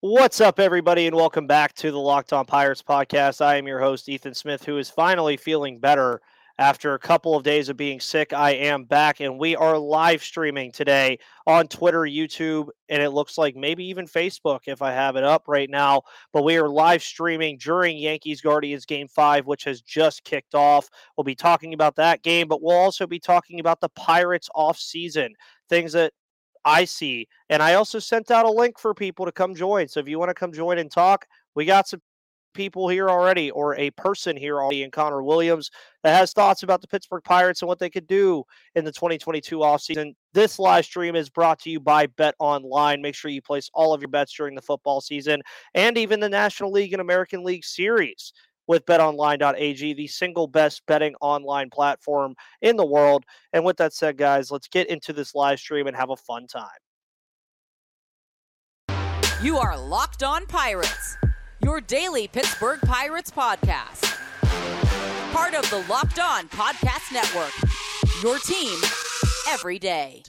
What's up, everybody, and welcome back to the Locked On Pirates podcast. I am your host, Ethan Smith, who is finally feeling better after a couple of days of being sick. I am back, and we are live streaming today on Twitter, YouTube, and it looks like maybe even Facebook if I have it up right now. But we are live streaming during Yankees Guardians Game 5, which has just kicked off. We'll be talking about that game, but we'll also be talking about the Pirates off season, things that I see. And I also sent out a link for people to come join. So if you want to come join and talk, we got some people here already, or a person here already in Connor Williams that has thoughts about the Pittsburgh Pirates and what they could do in the 2022 offseason. This live stream is brought to you by BetOnline. Make sure you place all of your bets during the football season and even the National League and American League series with betonline.ag, the single best betting online platform in the world. And with that said, guys, let's get into this live stream and have a fun time. You are Locked On Pirates, your daily Pittsburgh Pirates podcast. Part of the Locked On Podcast Network, your team every day.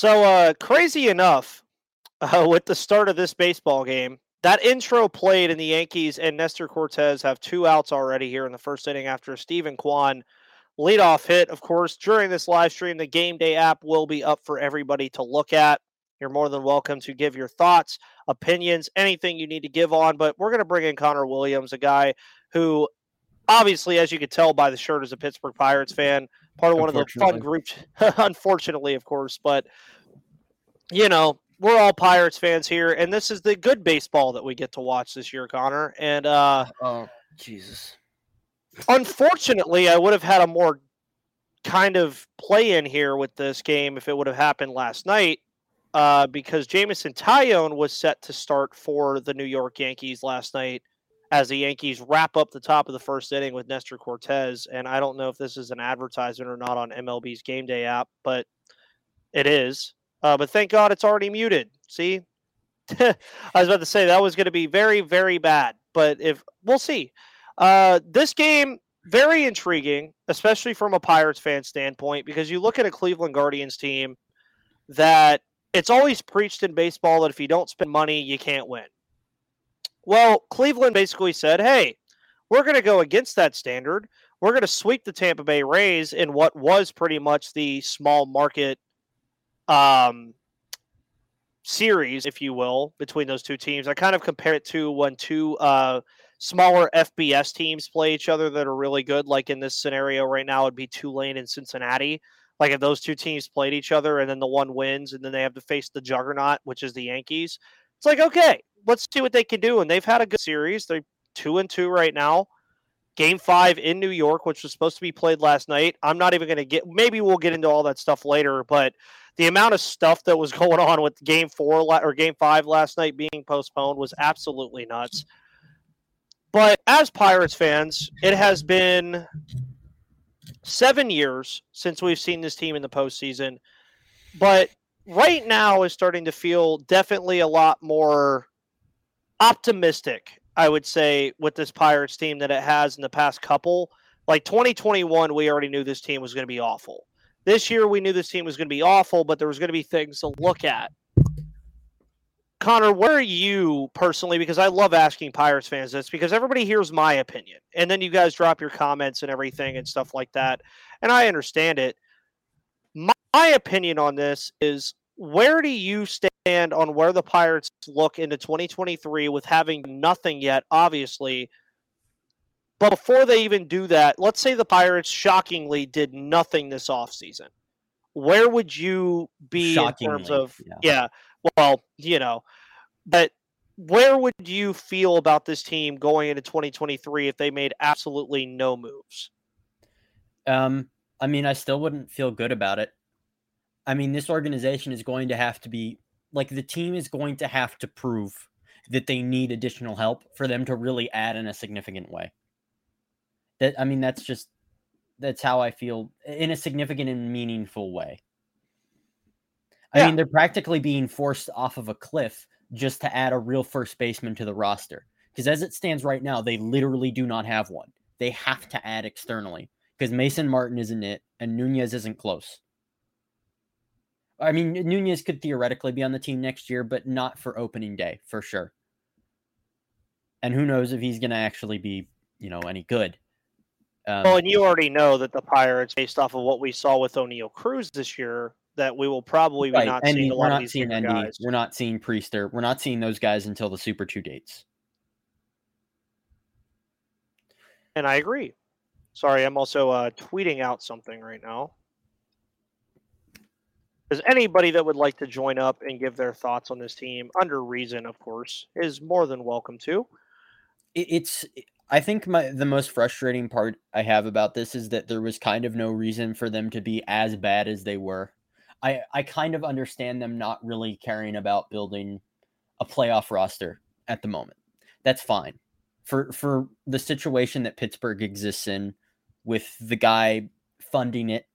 So, uh, crazy enough, uh, with the start of this baseball game, that intro played, and the Yankees and Nestor Cortes have two outs already here in the first inning after Steven Kwan leadoff hit. Of course, during this live stream, the Game Day app will be up for everybody to look at. You're more than welcome to give your thoughts, opinions, anything you need to give on. But we're going to bring in Connor Williams, a guy who, obviously, as you could tell by the shirt, is a Pittsburgh Pirates fan part of one of the fun groups. unfortunately, of course, but you know, we're all Pirates fans here, and this is the good baseball that we get to watch this year, Connor. And uh oh, Jesus. Unfortunately, I would have had a more kind of play in here with this game if it would have happened last night. Uh, because Jameson Taillon was set to start for the New York Yankees last night as the Yankees wrap up the top of the first inning with Nestor Cortes. And I don't know if this is an advertisement or not on MLB's Game Day app, but it is. Uh, but thank God it's already muted. See, I was about to say that was going to be very, very bad, but if we'll see. Uh, this game very intriguing, especially from a Pirates fan standpoint, because you look at a Cleveland Guardians team that it's always preached in baseball that if you don't spend money, you can't win. Well, Cleveland basically said, hey, we're going to go against that standard. We're going to sweep the Tampa Bay Rays in what was pretty much the small market um, series, if you will, between those two teams. I kind of compare it to when two uh, smaller FBS teams play each other that are really good. Like in this scenario right now, it'd be Tulane and Cincinnati. Like if those two teams played each other and then the one wins and then they have to face the juggernaut, which is the Yankees. It's like, okay, let's see what they can do. And they've had a good series. They're two and two right now. Game five in New York, which was supposed to be played last night. I'm not even going to get. Maybe we'll get into all that stuff later. But the amount of stuff that was going on with Game four or Game five last night being postponed was absolutely nuts. But as Pirates fans, it has been seven years since we've seen this team in the postseason. But right now is starting to feel definitely a lot more optimistic, I would say, with this Pirates team than it has in the past couple. Like 2021, we already knew this team was going to be awful. This year, we knew this team was going to be awful, but there was going to be things to look at. Connor, where are you personally? Because I love asking Pirates fans this because everybody hears my opinion. And then you guys drop your comments and everything and stuff like that. And I understand it. My, my opinion on this is where do you stand on where the Pirates look into 2023 with having nothing yet, obviously? But before they even do that, let's say the Pirates shockingly did nothing this offseason. Where would you be shockingly, in terms of, yeah. yeah, well, you know, but where would you feel about this team going into 2023 if they made absolutely no moves? Um, I mean, I still wouldn't feel good about it. I mean, this organization is going to have to be like the team is going to have to prove that they need additional help for them to really add in a significant way. That I mean, that's just that's how I feel in a significant and meaningful way. I yeah. mean, they're practically being forced off of a cliff just to add a real first baseman to the roster. Because as it stands right now, they literally do not have one. They have to add externally because Mason Martin isn't it, and Nunez isn't close. I mean, Nunez could theoretically be on the team next year, but not for opening day for sure. And who knows if he's going to actually be, you know, any good. Um, well, and you already know that the Pirates, based off of what we saw with Oneil Cruz this year, that we will probably be right. not seeing a lot of these seeing Endy, guys. We're not seeing Priester. We're not seeing those guys until the Super Two dates. And I agree. Sorry, I'm also uh, tweeting out something right now. Is anybody that would like to join up and give their thoughts on this team, under reason, of course, is more than welcome to. It's I think my the most frustrating part I have about this is that there was kind of no reason for them to be as bad as they were. I I kind of understand them not really caring about building a playoff roster at the moment. That's fine. For for the situation that Pittsburgh exists in with the guy funding it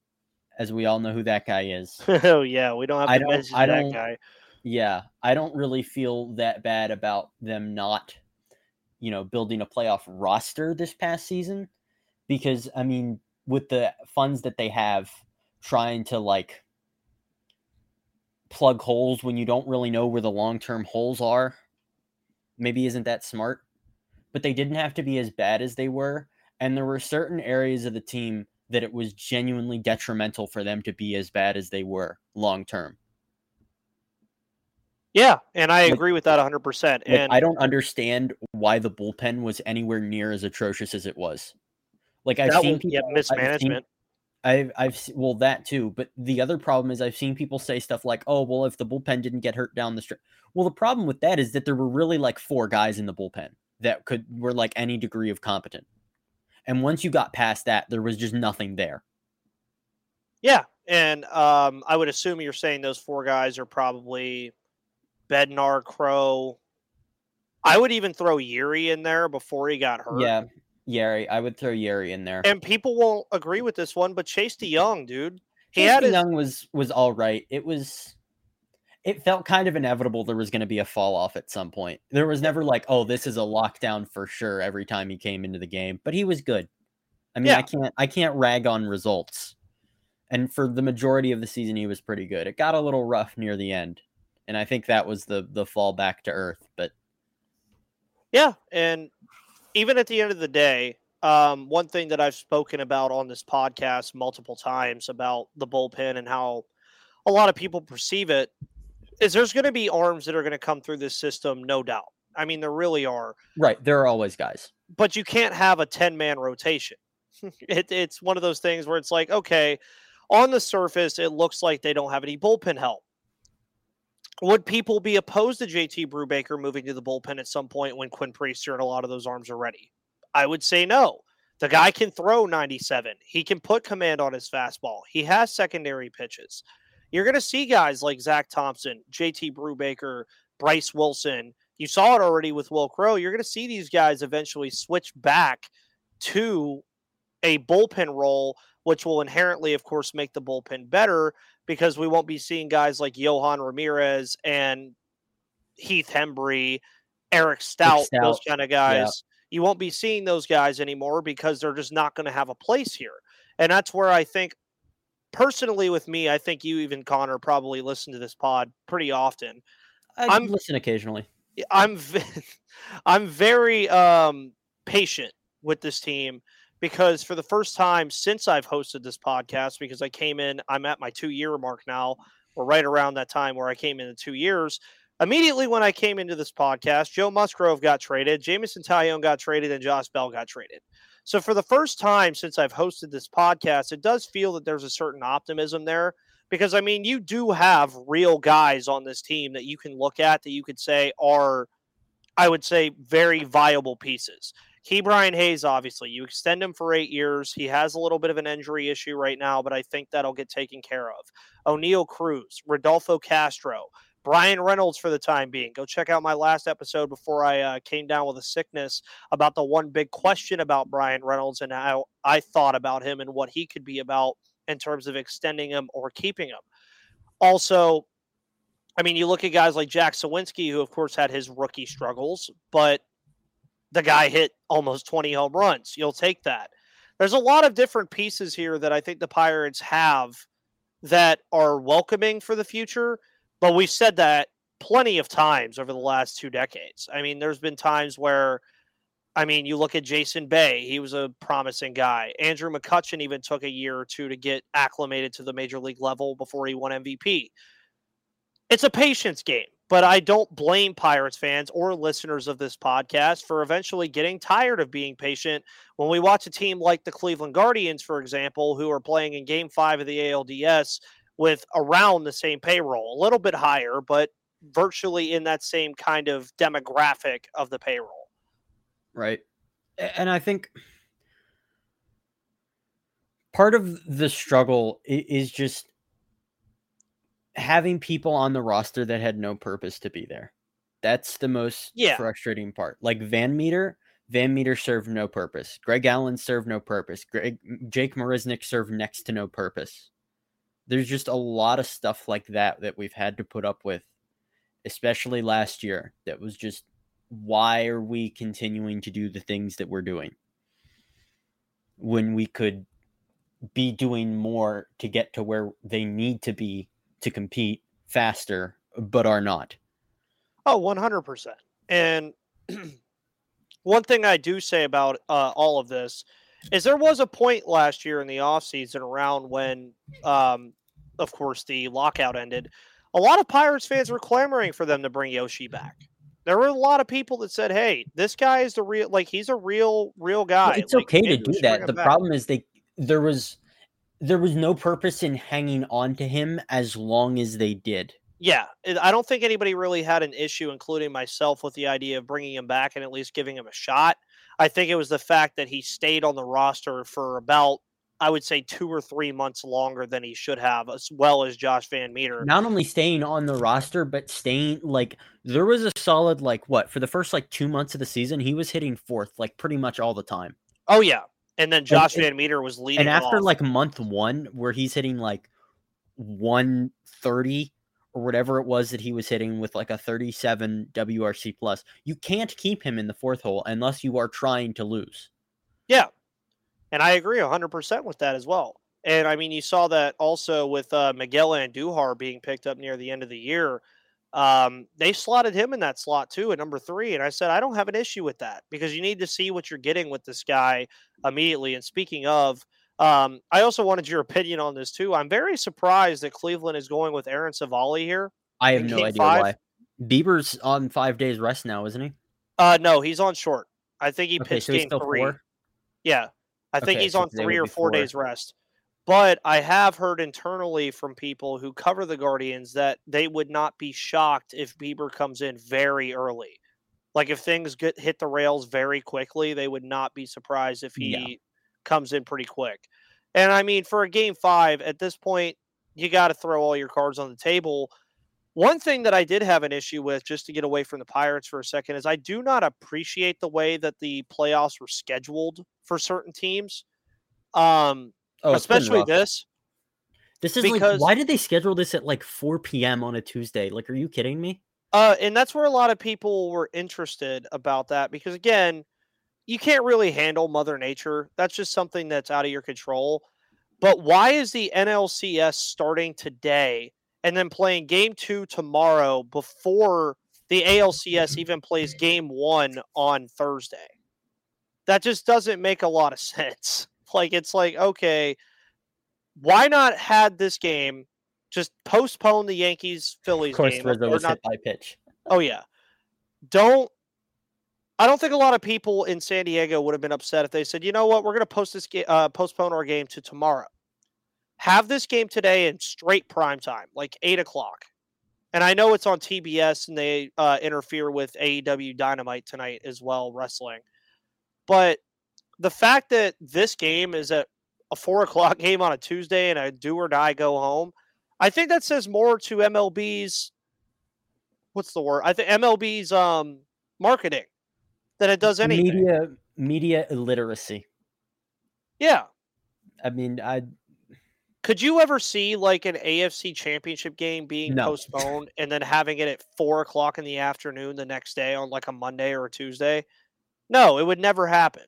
as we all know who that guy is. oh yeah, we don't have I to don't, mention I that guy. Yeah, I don't really feel that bad about them not, you know, building a playoff roster this past season, because I mean, with the funds that they have, trying to like plug holes when you don't really know where the long term holes are, maybe isn't that smart. But they didn't have to be as bad as they were, and there were certain areas of the team that it was genuinely detrimental for them to be as bad as they were long term. Yeah, and I agree with that 100%. And I don't understand why the bullpen was anywhere near as atrocious as it was. Like I've seen people, yeah, mismanagement. I've, seen, I've I've well that too, but the other problem is I've seen people say stuff like, "Oh, well, if the bullpen didn't get hurt down the stretch." Well, the problem with that is that there were really like four guys in the bullpen that could were like any degree of competent. And once you got past that, there was just nothing there. Yeah. And um, I would assume you're saying those four guys are probably Bednar, Crowe. I would even throw Ehire in there before he got hurt. Yeah. Ehire. I would throw Ehire in there. And people won't agree with this one, but Chase De Jong, dude. He Chase had De Jong his... was was all right. It was it felt kind of inevitable there was going to be a fall off at some point. There was never like, oh, this is a lockdown for sure every time he came into the game, but he was good. I mean, yeah. I can't I can't rag on results. And for the majority of the season he was pretty good. It got a little rough near the end. And I think that was the the fall back to earth, but yeah, and even at the end of the day, um, one thing that I've spoken about on this podcast multiple times about the bullpen and how a lot of people perceive it is there's going to be arms that are going to come through this system, no doubt. I mean, there really are. Right. There are always guys. But you can't have a 10 man rotation. it, it's one of those things where it's like, okay, on the surface, it looks like they don't have any bullpen help. Would people be opposed to JT Brubaker moving to the bullpen at some point when Quinn Priester and a lot of those arms are ready? I would say no. The guy can throw 97. He can put command on his fastball. He has secondary pitches. You're going to see guys like Zach Thompson, JT Brubaker, Bryce Wilson. You saw it already with Wil Crowe. You're going to see these guys eventually switch back to a bullpen role, which will inherently, of course, make the bullpen better because we won't be seeing guys like Yohan Ramirez and Heath Hembree, Eric Stout, Stout. those kind of guys. Yeah. You won't be seeing those guys anymore because they're just not going to have a place here. And that's where I think personally with me, I think you even Connor probably listen to this pod pretty often. I am listen occasionally. I'm I'm very um, patient with this team because for the first time since I've hosted this podcast, because I came in, I'm at my two year mark now, or right around that time where I came in in two years. Immediately when I came into this podcast, Joe Musgrove got traded, Jameson Taillon got traded, and Josh Bell got traded. So for the first time since I've hosted this podcast, it does feel that there's a certain optimism there because I mean, you do have real guys on this team that you can look at that you could say are I would say very viable pieces. Ke'Bryan Hayes, obviously, you extend him for eight years. He has a little bit of an injury issue right now, but I think that'll get taken care of. Oneil Cruz, Rodolfo Castro, Bryan Reynolds for the time being. Go check out my last episode before I uh, came down with a sickness about the one big question about Bryan Reynolds and how I thought about him and what he could be about in terms of extending him or keeping him. Also, I mean, you look at guys like Jack Suwinski, who of course had his rookie struggles, but the guy hit almost 20 home runs. You'll take that. There's a lot of different pieces here that I think the Pirates have that are welcoming for the future, but we've said that plenty of times over the last two decades. I mean, there's been times where I mean, you look at Jason Bay, he was a promising guy. Andrew McCutchen even took a year or two to get acclimated to the major league level before he won MVP. It's a patience game, but I don't blame Pirates fans or listeners of this podcast for eventually getting tired of being patient when we watch a team like the Cleveland Guardians, for example, who are playing in game five of the ALDS with around the same payroll, a little bit higher, but virtually in that same kind of demographic of the payroll right? And I think part of the struggle is just having people on the roster that had no purpose to be there. That's the most yeah. frustrating part. Like VanMeter, Van Meter served no purpose. Greg Allen served no purpose. Greg, Jake Marisnick served next to no purpose. There's just a lot of stuff like that that we've had to put up with, especially last year. That was just why are we continuing to do the things that we're doing when we could be doing more to get to where they need to be to compete faster but are not oh 100% and one thing i do say about uh, all of this is there was a point last year in the offseason around when um, of course the lockout ended a lot of pirates fans were clamoring for them to bring yoshi back there were a lot of people that said, "Hey, this guy is the real like he's a real real guy." Well, it's like, okay to do that. The back. problem is they there was there was no purpose in hanging on to him as long as they did. Yeah, I don't think anybody really had an issue, including myself, with the idea of bringing him back and at least giving him a shot. I think it was the fact that he stayed on the roster for about I would say two or three months longer than he should have, as well as Josh VanMeter. Not only staying on the roster, but staying like there was a solid like what for the first like two months of the season, he was hitting fourth like pretty much all the time. Oh yeah, and then Josh and, VanMeter was leading. And after off. like month one, where he's hitting like one thirty or whatever it was that he was hitting with like a 37 WRC plus, you can't keep him in the fourth hole unless you are trying to lose. Yeah, and I agree 100% with that as well. And I mean, you saw that also with uh, Miguel Andujar being picked up near the end of the year. Um, they slotted him in that slot too at number three. And I said, I don't have an issue with that because you need to see what you're getting with this guy immediately. And speaking of, um, I also wanted your opinion on this too. I'm very surprised that Cleveland is going with Aaron Civale here. I have no idea five. why. Bieber's on five days rest now, isn't he? Uh, no, he's on short. I think he okay, pitched so game three. Four? Yeah, I think okay, he's so on three or four days rest. But I have heard internally from people who cover the Guardians that they would not be shocked if Bieber comes in very early. Like if things get hit the rails very quickly, they would not be surprised if he yeah. Comes in pretty quick. And I mean, for a game five, at this point, you got to throw all your cards on the table. One thing that I did have an issue with, just to get away from the Pirates for a second, is I do not appreciate the way that the playoffs were scheduled for certain teams. Um, oh, especially this. This is because, like, why did they schedule this at like 4 p.m. on a Tuesday? Like, are you kidding me? Uh, and that's where a lot of people were interested about that because, again, you can't really handle Mother Nature. That's just something that's out of your control. But why is the NLCS starting today and then playing game two tomorrow before the ALCS mm-hmm. even plays game one on Thursday. That just doesn't make a lot of sense. Like, it's like, okay, why not had this game just postpone the Yankees Phillies of course, game? Was not, by pitch. Oh, yeah. Don't I don't think a lot of people in San Diego would have been upset if they said, "You know what? We're going to post this ga- uh, postpone our game to tomorrow." have this game today in straight prime time, like eight o'clock. And I know it's on TBS and they uh, interfere with AEW Dynamite tonight as well, wrestling. But the fact that this game is at a four o'clock game on a Tuesday and a do or die go home, I think that says more to MLB's what's the word? I think MLB's um marketing than it does anything. Media media illiteracy. Yeah. I mean, I could you ever see like an AFC championship game being no. postponed and then having it at four o'clock in the afternoon the next day on like a Monday or a Tuesday? No, it would never happen.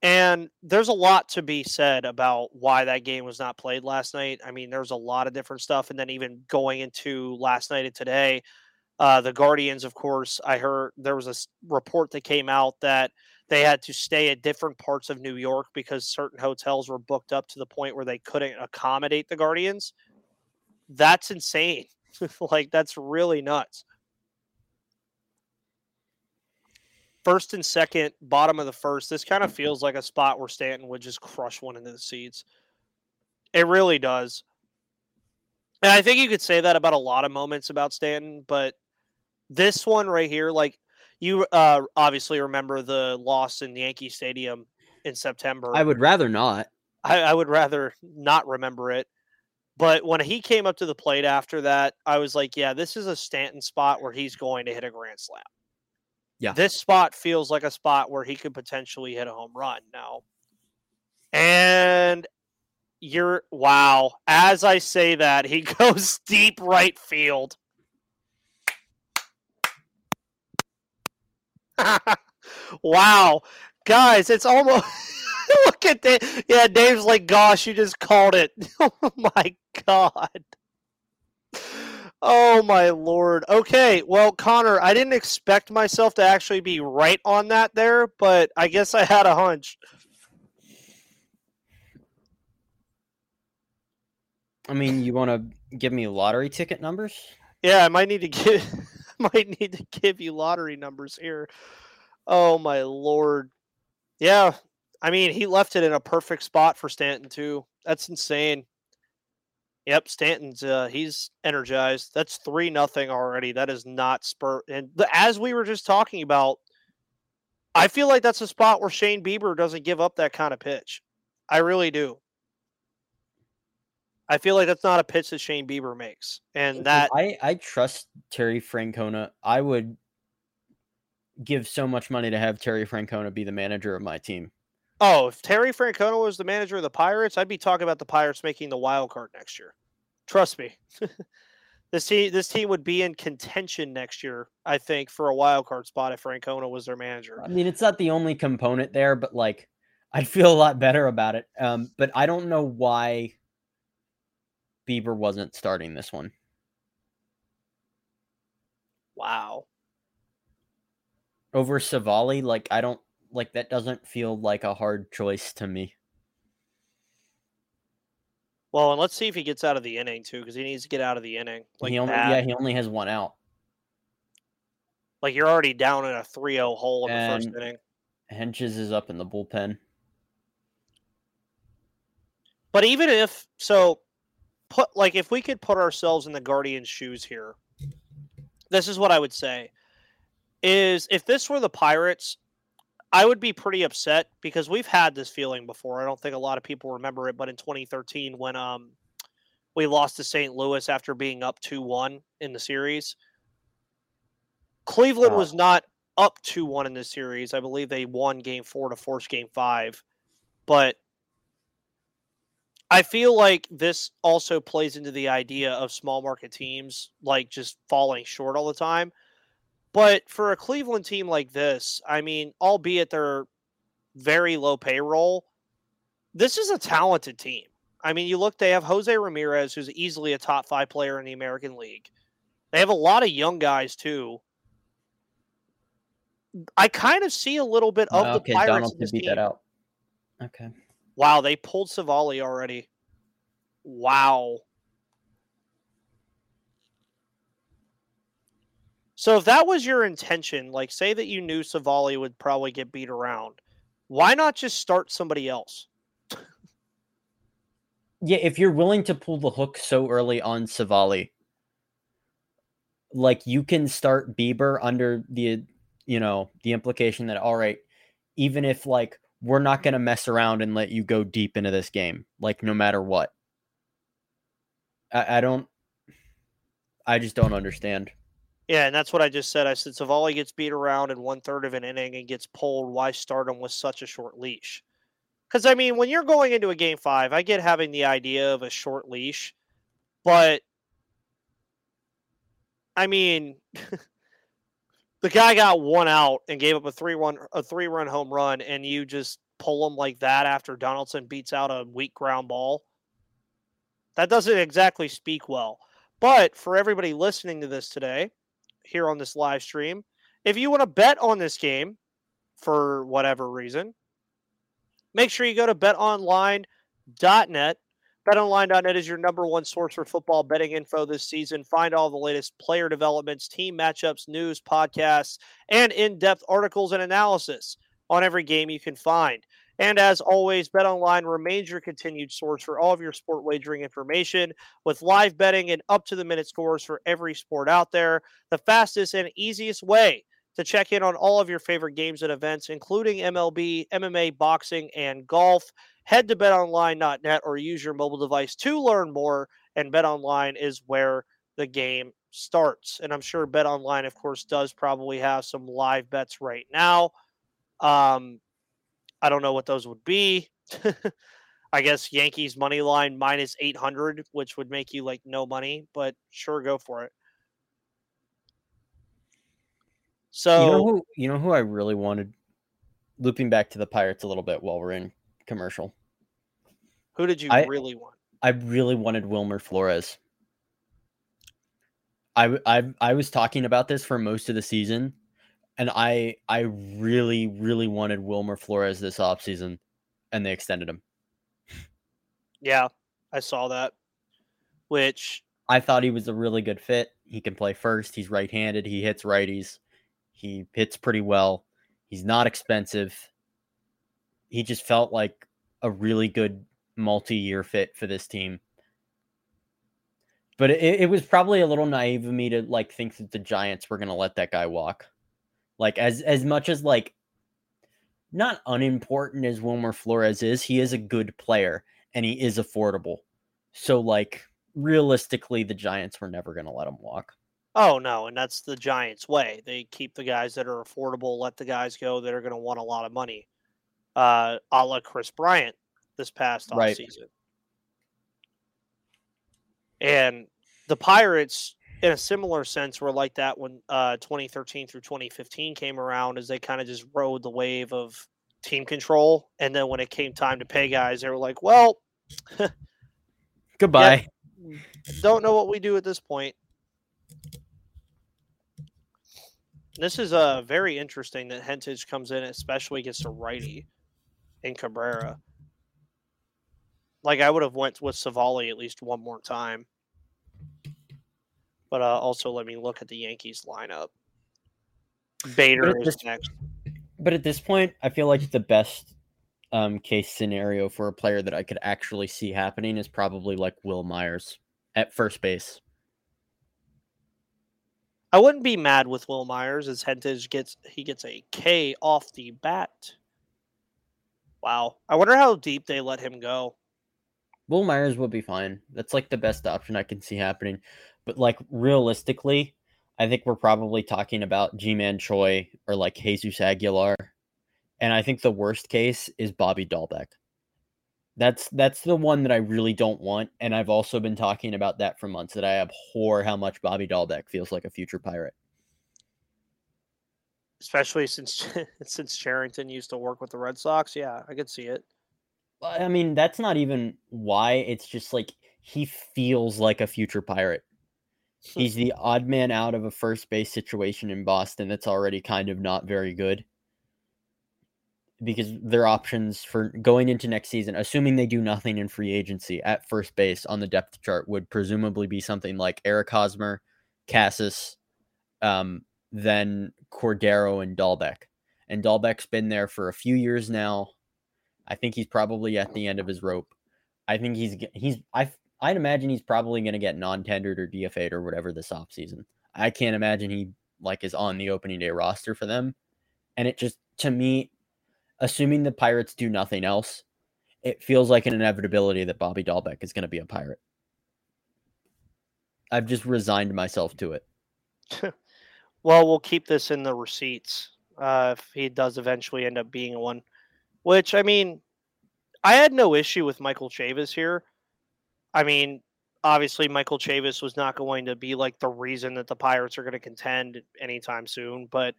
And there's a lot to be said about why that game was not played last night. I mean, there's a lot of different stuff. And then even going into last night and today, uh, the Guardians, of course, I heard there was a report that came out that they had to stay at different parts of New York because certain hotels were booked up to the point where they couldn't accommodate the Guardians. That's insane. like, that's really nuts. first and second, bottom of the first, this kind of feels like a spot where Stanton would just crush one into the seats. It really does. And I think you could say that about a lot of moments about Stanton, but this one right here, like you uh, obviously remember the loss in Yankee Stadium in September. I would rather not. I, I would rather not remember it. But when he came up to the plate after that, I was like, yeah, this is a Stanton spot where he's going to hit a grand slam. Yeah. This spot feels like a spot where he could potentially hit a home run now. And you're wow. As I say that, he goes deep right field. wow. Guys, it's almost look at that. Yeah, Dave's like, gosh, you just called it. oh my god. Oh my lord. Okay, well, Connor, I didn't expect myself to actually be right on that there, but I guess I had a hunch. I mean, you want to give me lottery ticket numbers? Yeah, I might need to give might need to give you lottery numbers here. Oh my lord. Yeah. I mean, he left it in a perfect spot for Stanton too. That's insane. Yep, Stanton's uh, he's energized. That's three nothing already. That is not spur. And the, as we were just talking about, I feel like that's a spot where Shane Bieber doesn't give up that kind of pitch. I really do. I feel like that's not a pitch that Shane Bieber makes, and that I I trust Terry Francona. I would give so much money to have Terry Francona be the manager of my team. Oh, if Terry Francona was the manager of the Pirates, I'd be talking about the Pirates making the wild card next year. Trust me. this team this team would be in contention next year, I think, for a wild card spot if Francona was their manager. I mean, it's not the only component there, but like I'd feel a lot better about it. Um, but I don't know why Bieber wasn't starting this one. Wow. Over Civale, like I don't like that doesn't feel like a hard choice to me. Well, and let's see if he gets out of the inning too, because he needs to get out of the inning. Like he only, that. yeah, he only has one out. Like you're already down in a 3-0 hole in And- the first inning. Hentges is up in the bullpen. But even if so, put like if we could put ourselves in the Guardians' shoes here, this is what I would say: is if this were the Pirates, I would be pretty upset because we've had this feeling before. I don't think a lot of people remember it, but in 2013 when um we lost to St. Louis after being up 2-1 in the series, Cleveland Oh. was not up 2-1 in the series. I believe they won game 4 to force game 5. But I feel like this also plays into the idea of small market teams like just falling short all the time. But for a Cleveland team like this, I mean, albeit they're very low payroll, this is a talented team. I mean, you look, they have Jose Ramirez, who's easily a top five player in the American League. They have a lot of young guys, too. I kind of see a little bit of oh, the okay, Pirates Donald can beat team. that out. Okay. Wow, they pulled Civale already. Wow. So if that was your intention, like say that you knew Civale would probably get beat around, why not just start somebody else? Yeah, if you're willing to pull the hook so early on Civale, like you can start Bieber under the you know the implication that all right, even if like we're not gonna mess around and let you go deep into this game, like no matter what. I, I don't. I just don't understand. Yeah, and that's what I just said. I said Civale gets beat around in one third of an inning and gets pulled. Why start him with such a short leash? Because I mean, when you're going into a game five, I get having the idea of a short leash, but I mean, the guy got one out and gave up a three run a three run home run, and you just pull him like that after Donaldson beats out a weak ground ball. That doesn't exactly speak well. But for everybody listening to this today, here on this live stream, if you want to bet on this game for whatever reason, make sure you go to betonline.net. BetOnline.net is your number one source for football betting info this season. Find all the latest player developments, team matchups, news, podcasts, and in depth articles and analysis on every game you can find. And as always, BetOnline remains your continued source for all of your sport wagering information with live betting and up to the minute scores for every sport out there. The fastest and easiest way to check in on all of your favorite games and events, including MLB, MMA, boxing, and golf. Head to betonline.net or use your mobile device to learn more. And BetOnline is where the game starts. And I'm sure BetOnline, of course, does probably have some live bets right now. Um, I don't know what those would be. I guess Yankees money line minus 800, which would make you like no money, but sure, go for it. So you know who you know who I really wanted looping back to the Pirates a little bit while we're in commercial. Who did you I, really want? I really wanted Wilmer Flores. I, I I was talking about this for most of the season and I I really really wanted Wilmer Flores this offseason and they extended him. Yeah, I saw that. Which I thought he was a really good fit. He can play first. He's right-handed. He hits righties. He hits pretty well. He's not expensive. He just felt like a really good multi-year fit for this team. But it, it was probably a little naive of me to like think that the Giants were going to let that guy walk. Like as as much as like not unimportant as Wilmer Flores is, he is a good player and he is affordable. So like realistically the Giants were never going to let him walk. Oh no, and that's the Giants way. They keep the guys that are affordable, let the guys go that are going to want a lot of money. Uh, a la Kris Bryant this past off Right. season. And the Pirates, in a similar sense, were like that when uh, 2013 through 2015 came around, as they kind of just rode the wave of team control. And then when it came time to pay guys, they were like, "Well, Goodbye. don't know what we do at this point." This is uh, very interesting that Hentges comes in, especially against a righty in Cabrera. Like I would have went with Civale at least one more time. But uh, also let me look at the Yankees lineup. Bader is this- next. But at this point, I feel like the best um, case scenario for a player that I could actually see happening is probably like Wil Myers at first base. I wouldn't be mad with Wil Myers as Hentges gets he gets a K off the bat. Wow. I wonder how deep they let him go. Wil Myers would be fine. That's like the best option I can see happening. But like realistically, I think we're probably talking about Ji-Man Choi or like Jesus Aguilar. And I think the worst case is Bobby Dalbec. That's that's the one that I really don't want. And I've also been talking about that for months that I abhor how much Bobby Dalbec feels like a future pirate. Especially since since Cherington used to work with the Red Sox. Yeah, I could see it. I mean, that's not even why. It's just like he feels like a future pirate. He's the odd man out of a first base situation in Boston that's already kind of not very good. Because their options for going into next season, assuming they do nothing in free agency at first base on the depth chart, would presumably be something like Eric Hosmer, Casas, um, then Cordero and Dalbec. And Dalbec's been there for a few years now. I think he's probably at the end of his rope. I think he's he's I I'd imagine he's probably going to get non-tendered or DFA'd or whatever this offseason. I can't imagine he like is on the opening day roster for them. And it just to me assuming the Pirates do nothing else, it feels like an inevitability that Bobby Dalbec is going to be a pirate. I've just resigned myself to it. Well, we'll keep this in the receipts uh, if he does eventually end up being one. Which I mean, I had no issue with Michael Chavis here. I mean, obviously Michael Chavis was not going to be like the reason that the Pirates are going to contend anytime soon, but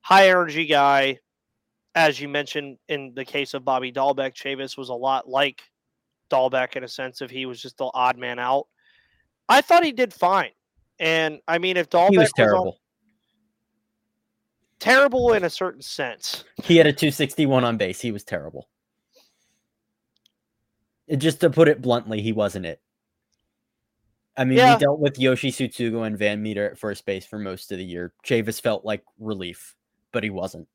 high energy guy, as you mentioned in the case of Bobby Dalbec, Chavis was a lot like Dalbec in a sense of he was just the odd man out. I thought he did fine. And I mean if Dalbec he was was terrible. on- terrible in a certain sense. He had a 261 on base. He was terrible. It- just to put it bluntly, he wasn't it. I mean, Yeah. we dealt with Yoshi Tsutsugo and VanMeter at first base for most of the year. Chavis felt like relief, but he wasn't.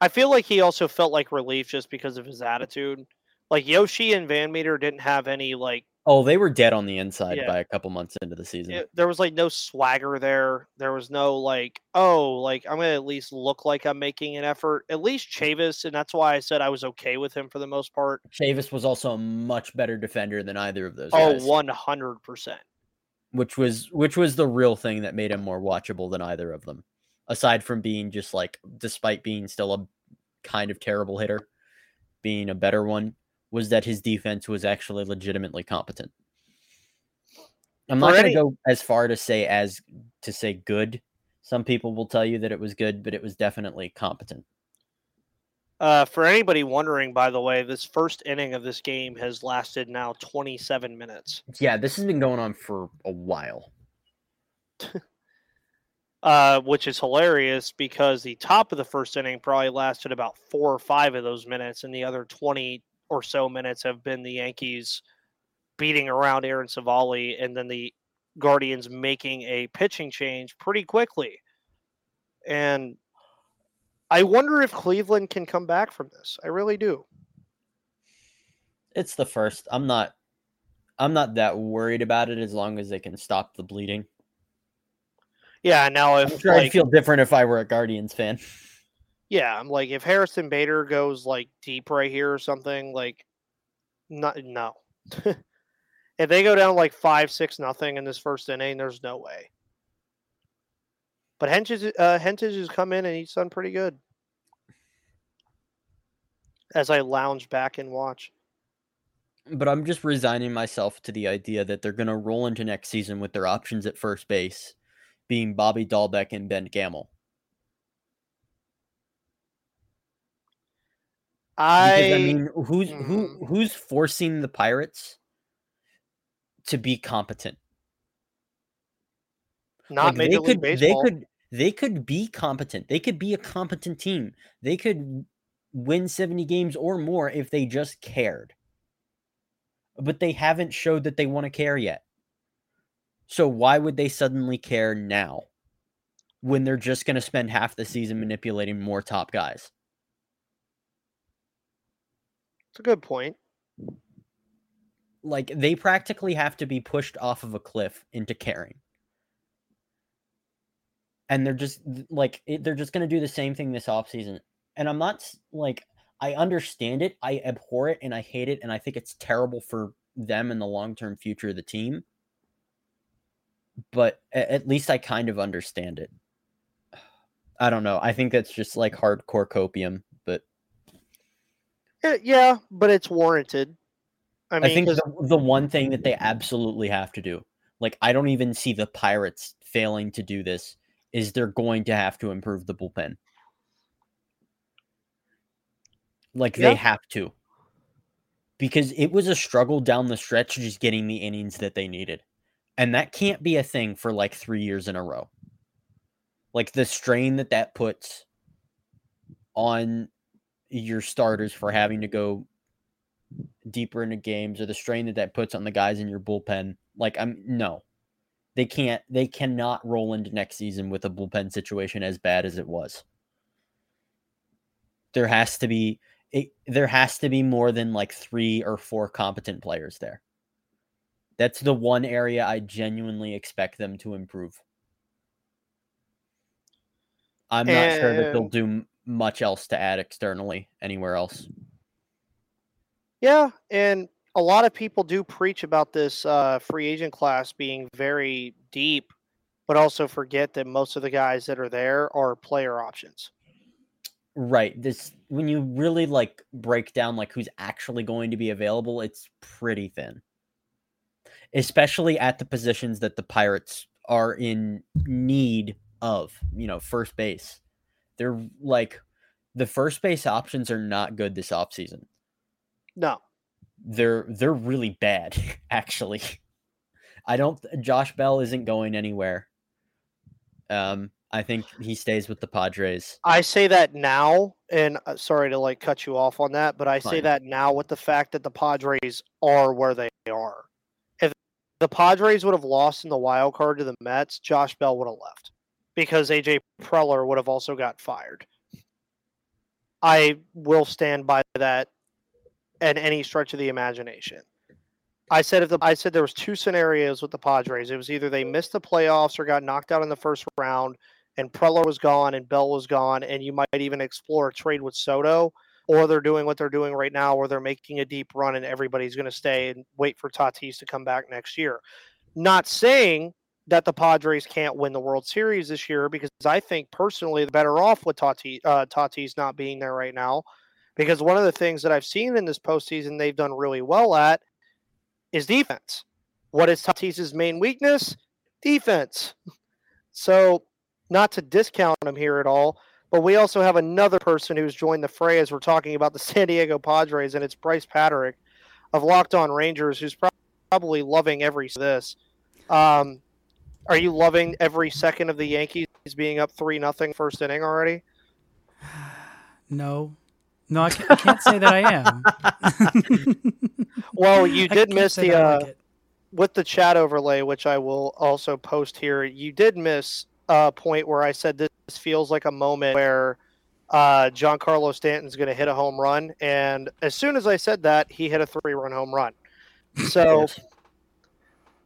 I feel like he also felt like relief just because of his attitude. Like Yoshi and VanMeter didn't have any like Oh, they were dead on the inside Yeah. by a couple months into the season. it- there was like no swagger there. There was no like, oh, like I'm gonna at least look like I'm making an effort. At least Chavis, and that's why I said I was okay with him for the most part. Chavis was also a much better defender than either of those Oh, 100 percent. which was which was the real thing that made him more watchable than either of them. Aside from being just like, despite being still a kind of terrible hitter, being a better one, was that his defense was actually legitimately competent. I'm not going to go as far to say as to say good. Some people will tell you that it was good, but it was definitely competent. Uh, for anybody wondering, by the way, this first inning of this game has lasted now 27 minutes. Yeah, this has been going on for a while. uh, which is hilarious because the top of the first inning probably lasted about four or five of those minutes, and the other 20 or so minutes have been the Yankees beating around Aaron Civale and then the Guardians making a pitching change pretty quickly. And I wonder if Cleveland can come back from this. I really do. It's the first. I'm not I'm not that worried about it as long as they can stop the bleeding. Yeah, now I'm if sure I'd feel different if I were a Guardians fan. yeah, I'm like if Harrison Bader goes like deep right here or something, like not no. if they go down like five, six nothing in this first inning, there's no way. But Hentges uh has come in and he's done pretty good. As I lounge back and watch. But I'm just resigning myself to the idea that they're going to roll into next season with their options at first base being Bobby Dalbec and Ben Gamel. I, Because, I mean, who's who Mm. who's forcing the Pirates to be competent? not Like, Major they League could Baseball. they could they could be competent. They could be a competent team. They could win 70 games or more if they just cared. But they haven't showed that they want to care yet. So why would they suddenly care now when they're just going to spend half the season manipulating more top guys? It's a good point. Like they practically have to be pushed off of a cliff into caring. And they're just like they're just going to do the same thing this offseason. And I'm not like I understand it, I abhor it and I hate it and I think it's terrible for them and the long-term future of the team. But at least I kind of understand it. I don't know. I think that's just like hardcore copium, Yeah, yeah, but it's warranted. I I, mean, think 'cause- the, the one thing that they absolutely have to do, like I don't even see the Pirates failing to do this, is they're going to have to improve the bullpen. Like Yeah. they have to. Because it was a struggle down the stretch just getting the innings that they needed. And that can't be a thing for like 3 years in a row. Like the strain that that puts on your starters for having to go deeper into games or the strain that that puts on the guys in your bullpen. Like I'm no, they can't. They cannot roll into next season with a bullpen situation as bad as it was. There has to be it, there has to be more than like three or four competent players there. That's the one area I genuinely expect them to improve. I'm not sure that they'll do much else to add externally anywhere else. Yeah, and a lot of people do preach about this uh, free agent class being very deep, but also forget that most of the guys that are there are player options. Right. This when you really like break down like who's actually going to be available, it's pretty thin. especially at the positions that the Pirates are in need of, you know, first base. They're like the first base options are not good this offseason. No. They're they're really bad, actually. I don't Josh Bell isn't going anywhere. Um I think he stays with the Padres. I say that now, and uh, sorry to like cut you off on that, but I say that now with the fact that the Padres are where they are. If the Padres would have lost in the wild card to the Mets, Josh Bell would have left because AJ Preller would have also got fired. I will stand by that at any stretch of the imagination. I said if the I said there was two scenarios with the Padres. It was either they missed the playoffs or got knocked out in the first round, and Preller was gone and Bell was gone, and you might even explore a trade with Soto, or they're doing what they're doing right now, where they're making a deep run and everybody's going to stay and wait for Tatis to come back next year. Not saying that the Padres can't win the World Series this year, because I think personally they're better off with Tatis, uh, Tatis not being there right now. Because one of the things that I've seen in this postseason they've done really well at is defense. What is Tatis's main weakness? Defense. So, not to discount him here at all, but we also have another person who's joined the fray as we're talking about the San Diego Padres, and it's Bryce Patrick of Locked On Rangers, who's probably loving every this. Um, are you loving every second of the Yankees being up three nothing first inning already? No, no, I can't, I can't say that I am. Well, you did miss the uh, like with the chat overlay, which I will also post here, you did miss a point where I said this feels like a moment where uh, Giancarlo Stanton's going to hit a home run, and as soon as I said that, he hit a three-run home run. So.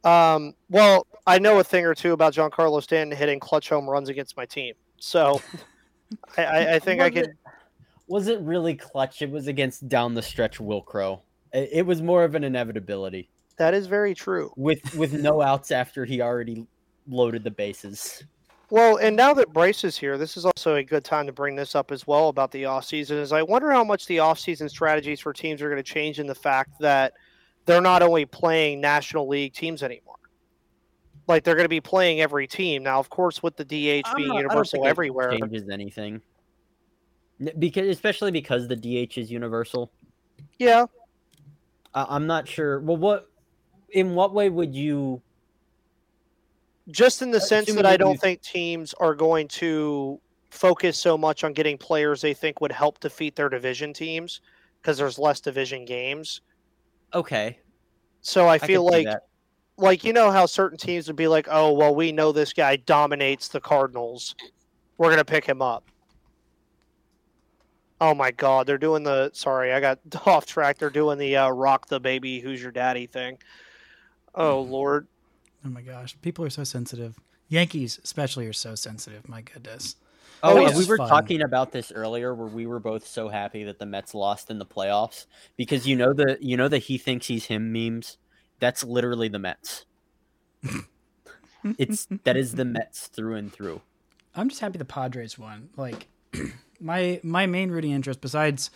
um, well, I know a thing or two about Giancarlo Stanton hitting clutch home runs against my team, so I, I, I think I can. it- Was it really clutch? It was against down the stretch Wil Crowe. It, it was more of an inevitability That is very true. with with no outs after he already loaded the bases. Well, and now that Bryce is here, this is also a good time to bring this up as well about the offseason. Is I wonder how much the offseason strategies for teams are going to change in the fact that they're not only playing National League teams anymore. Like they're going to be playing every team. Now, of course, with the DH I'm being not- I don't universal think it everywhere. changes anything. Because especially because the DH is universal. Yeah. I, I'm not sure. Well, what in what way would you? Just in the Uh, sense that I don't you- think teams are going to focus so much on getting players they think would help defeat their division teams because there's less division games. Okay, So I could feel like like you know how certain teams would be like, "Oh, well, we know this guy dominates the Cardinals. We're going to pick him up." Oh my god, they're doing the sorry, I got off track. They're doing the uh, rock the baby who's your daddy thing. Oh lord. Oh my gosh, people are so sensitive. Yankees, especially, are so sensitive. My goodness. Oh, yeah. we were Fun. talking about this earlier, where we were both so happy that the Mets lost in the playoffs because you know the you know the he thinks he's him memes. That's literally the Mets. It's that is the Mets through and through. I'm just happy the Padres won. Like my my main rooting interest, besides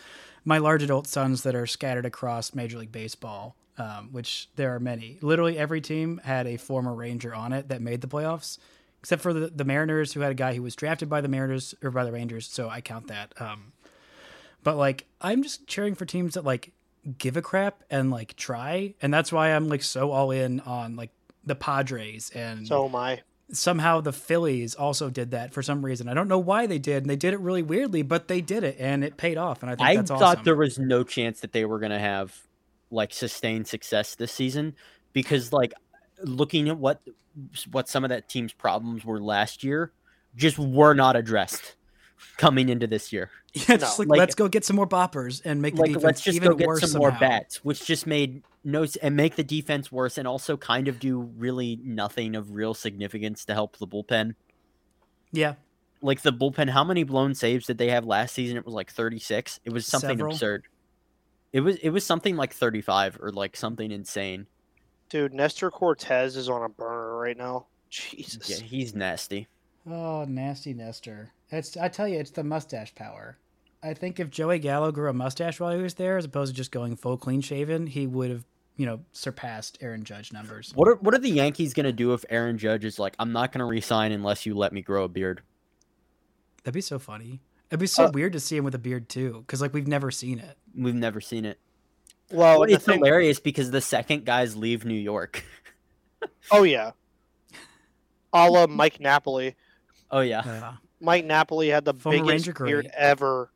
my large adult sons that are scattered across Major League Baseball, um, which there are many. Literally every team had a former Ranger on it that made the playoffs, except for the, the Mariners, who had a guy who was drafted by the Mariners or by the Rangers. So I count that. Um, but like I'm just cheering for teams that like give a crap and like try, and that's why I'm like so all in on like the Padres and So am I. somehow the Phillies also did that for some reason. I don't know why they did, and they did it really weirdly, but they did it, and it paid off. And I think I that's thought awesome. there was no chance that they were going to have like sustained success this season because like looking at what what some of that team's problems were last year just were not addressed coming into this year. yeah, just No. like, Like- let's go get some more boppers and make the Like defense let's just even go get worse some more bats, which just made no and make the defense worse and also kind of do really nothing of real significance to help the bullpen. Yeah, Like the bullpen, how many blown saves did they have last season? It was like 36. It was something Several. absurd. It was it was something like 35 or like something insane. Dude, Nestor Cortes is on a burner right now. Jesus. Yeah, he's nasty. Oh, nasty Nestor. It's I tell you, it's the mustache power. I think if Joey Gallo grew a mustache while he was there, as opposed to just going full clean shaven, he would have you know, surpassed Aaron Judge numbers. What are what are the Yankees gonna do if Aaron Judge is like, I'm not gonna resign unless you let me grow a beard? That'd be so funny. It'd be so Uh, weird to see him with a beard too, because like we've never seen it. We've never seen it. Well, But it's thing- hilarious because the second guys leave New York. oh yeah, a la Mike Napoli. Oh yeah. Uh, Mike Napoli had the Former biggest Ranger beard great. ever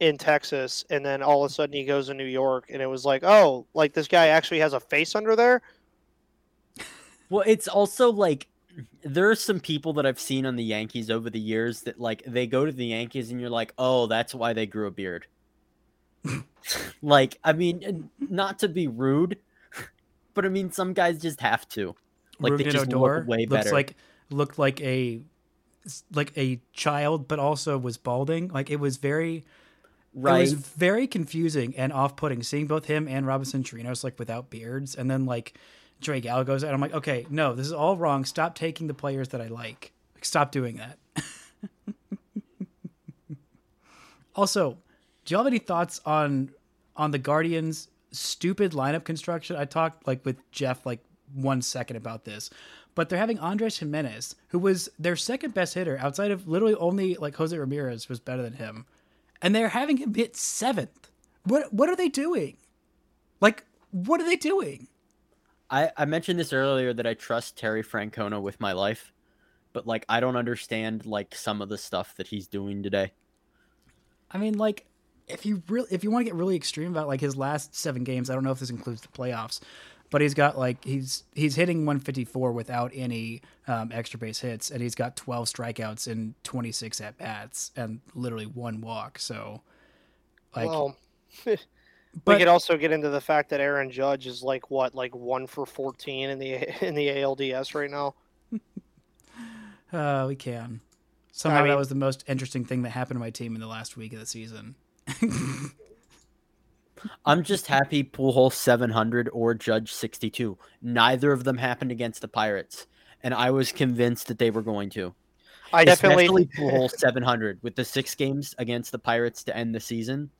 in Texas, and then all of a sudden he goes to New York, and it was like, oh, like this guy actually has a face under there. Well, it's also like there are some people that I've seen on the Yankees over the years that like they go to the Yankees and you're like, oh, that's why they grew a beard. like, I mean, not to be rude, but I mean, some guys just have to. Like they just Odor look way looks better. like looked like a like a child, but also was balding. Like it was very Right. It was very confusing and off-putting seeing both him and Robinson Chirinos like without beards, and then like Trey Gal goes out. I'm like, okay, no, this is all wrong. Stop taking the players that I like. Like, Stop doing that. also, do you have any thoughts on on the Guardians' stupid lineup construction? I talked like with Jeff like one second about this, but they're having Andres Gimenez, who was their second best hitter outside of literally only like Jose Ramirez was better than him and they're having him hit seventh. What what are they doing? Like, what are they doing? I, I mentioned this earlier that I trust Terry Francona with my life, but like I don't understand like some of the stuff that he's doing today. I mean, like, if you really if you want to get really extreme about like his last seven games, I don't know if this includes the playoffs, but he's got like he's he's hitting 154 without any um, extra base hits, and he's got 12 strikeouts and 26 at bats, and literally one walk. So, like, well, we could also get into the fact that Aaron Judge is like what, like one for fourteen in the in the ALDS right now. uh, we can. Somehow mean- that was the most interesting thing that happened to my team in the last week of the season. I'm just happy Pujols 700 or Judge 62. Neither of them happened against the Pirates, and I was convinced that they were going to. I definitely, Especially Pujols 700 with the six games against the Pirates to end the season.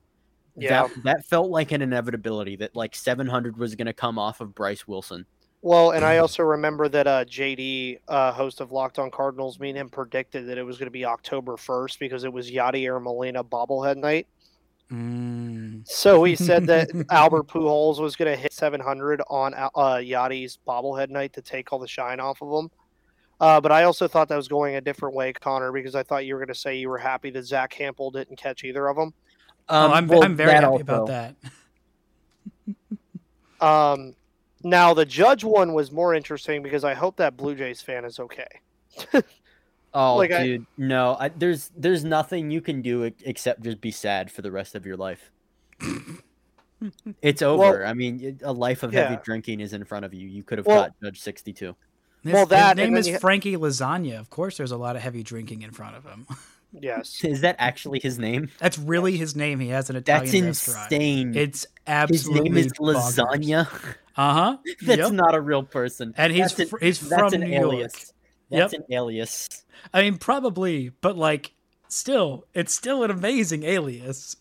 yeah. That, that felt like an inevitability that like 700 was going to come off of Bryce Wilson. Well, and I also remember that uh, JD, uh, host of Locked On Cardinals, me and him predicted that it was going to be October 1st because it was Yadier Molina bobblehead night. Mm. So he said that Albert Pujols was going to hit 700 on uh, Yadi's bobblehead night to take all the shine off of him. Uh, but I also thought that was going a different way, Connor, because I thought you were going to say you were happy that Zach Campbell didn't catch either of them. Oh, I'm, well, I'm very that happy about that. Um, now the Judge one was more interesting because I hope that Blue Jays fan is okay. Oh, Like, I- dude, no. I, there's there's nothing you can do except just be sad for the rest of your life. it's over. I mean, a life of heavy drinking is in front of you. You could have Well- got Judge 62. Well, that, his name is you ha- Frankie Lasagna. Of course, there's a lot of heavy drinking in front of him. Yes. Is that actually his name? That's really his name. He has an Italian That's restaurant. insane. It's absolutely his name is Lasagna. Uh huh. That's Yep. not a real person. And he's That's fr- he's from an New York. Alias. That's an alias. I mean, probably, but like, still, it's still an amazing alias.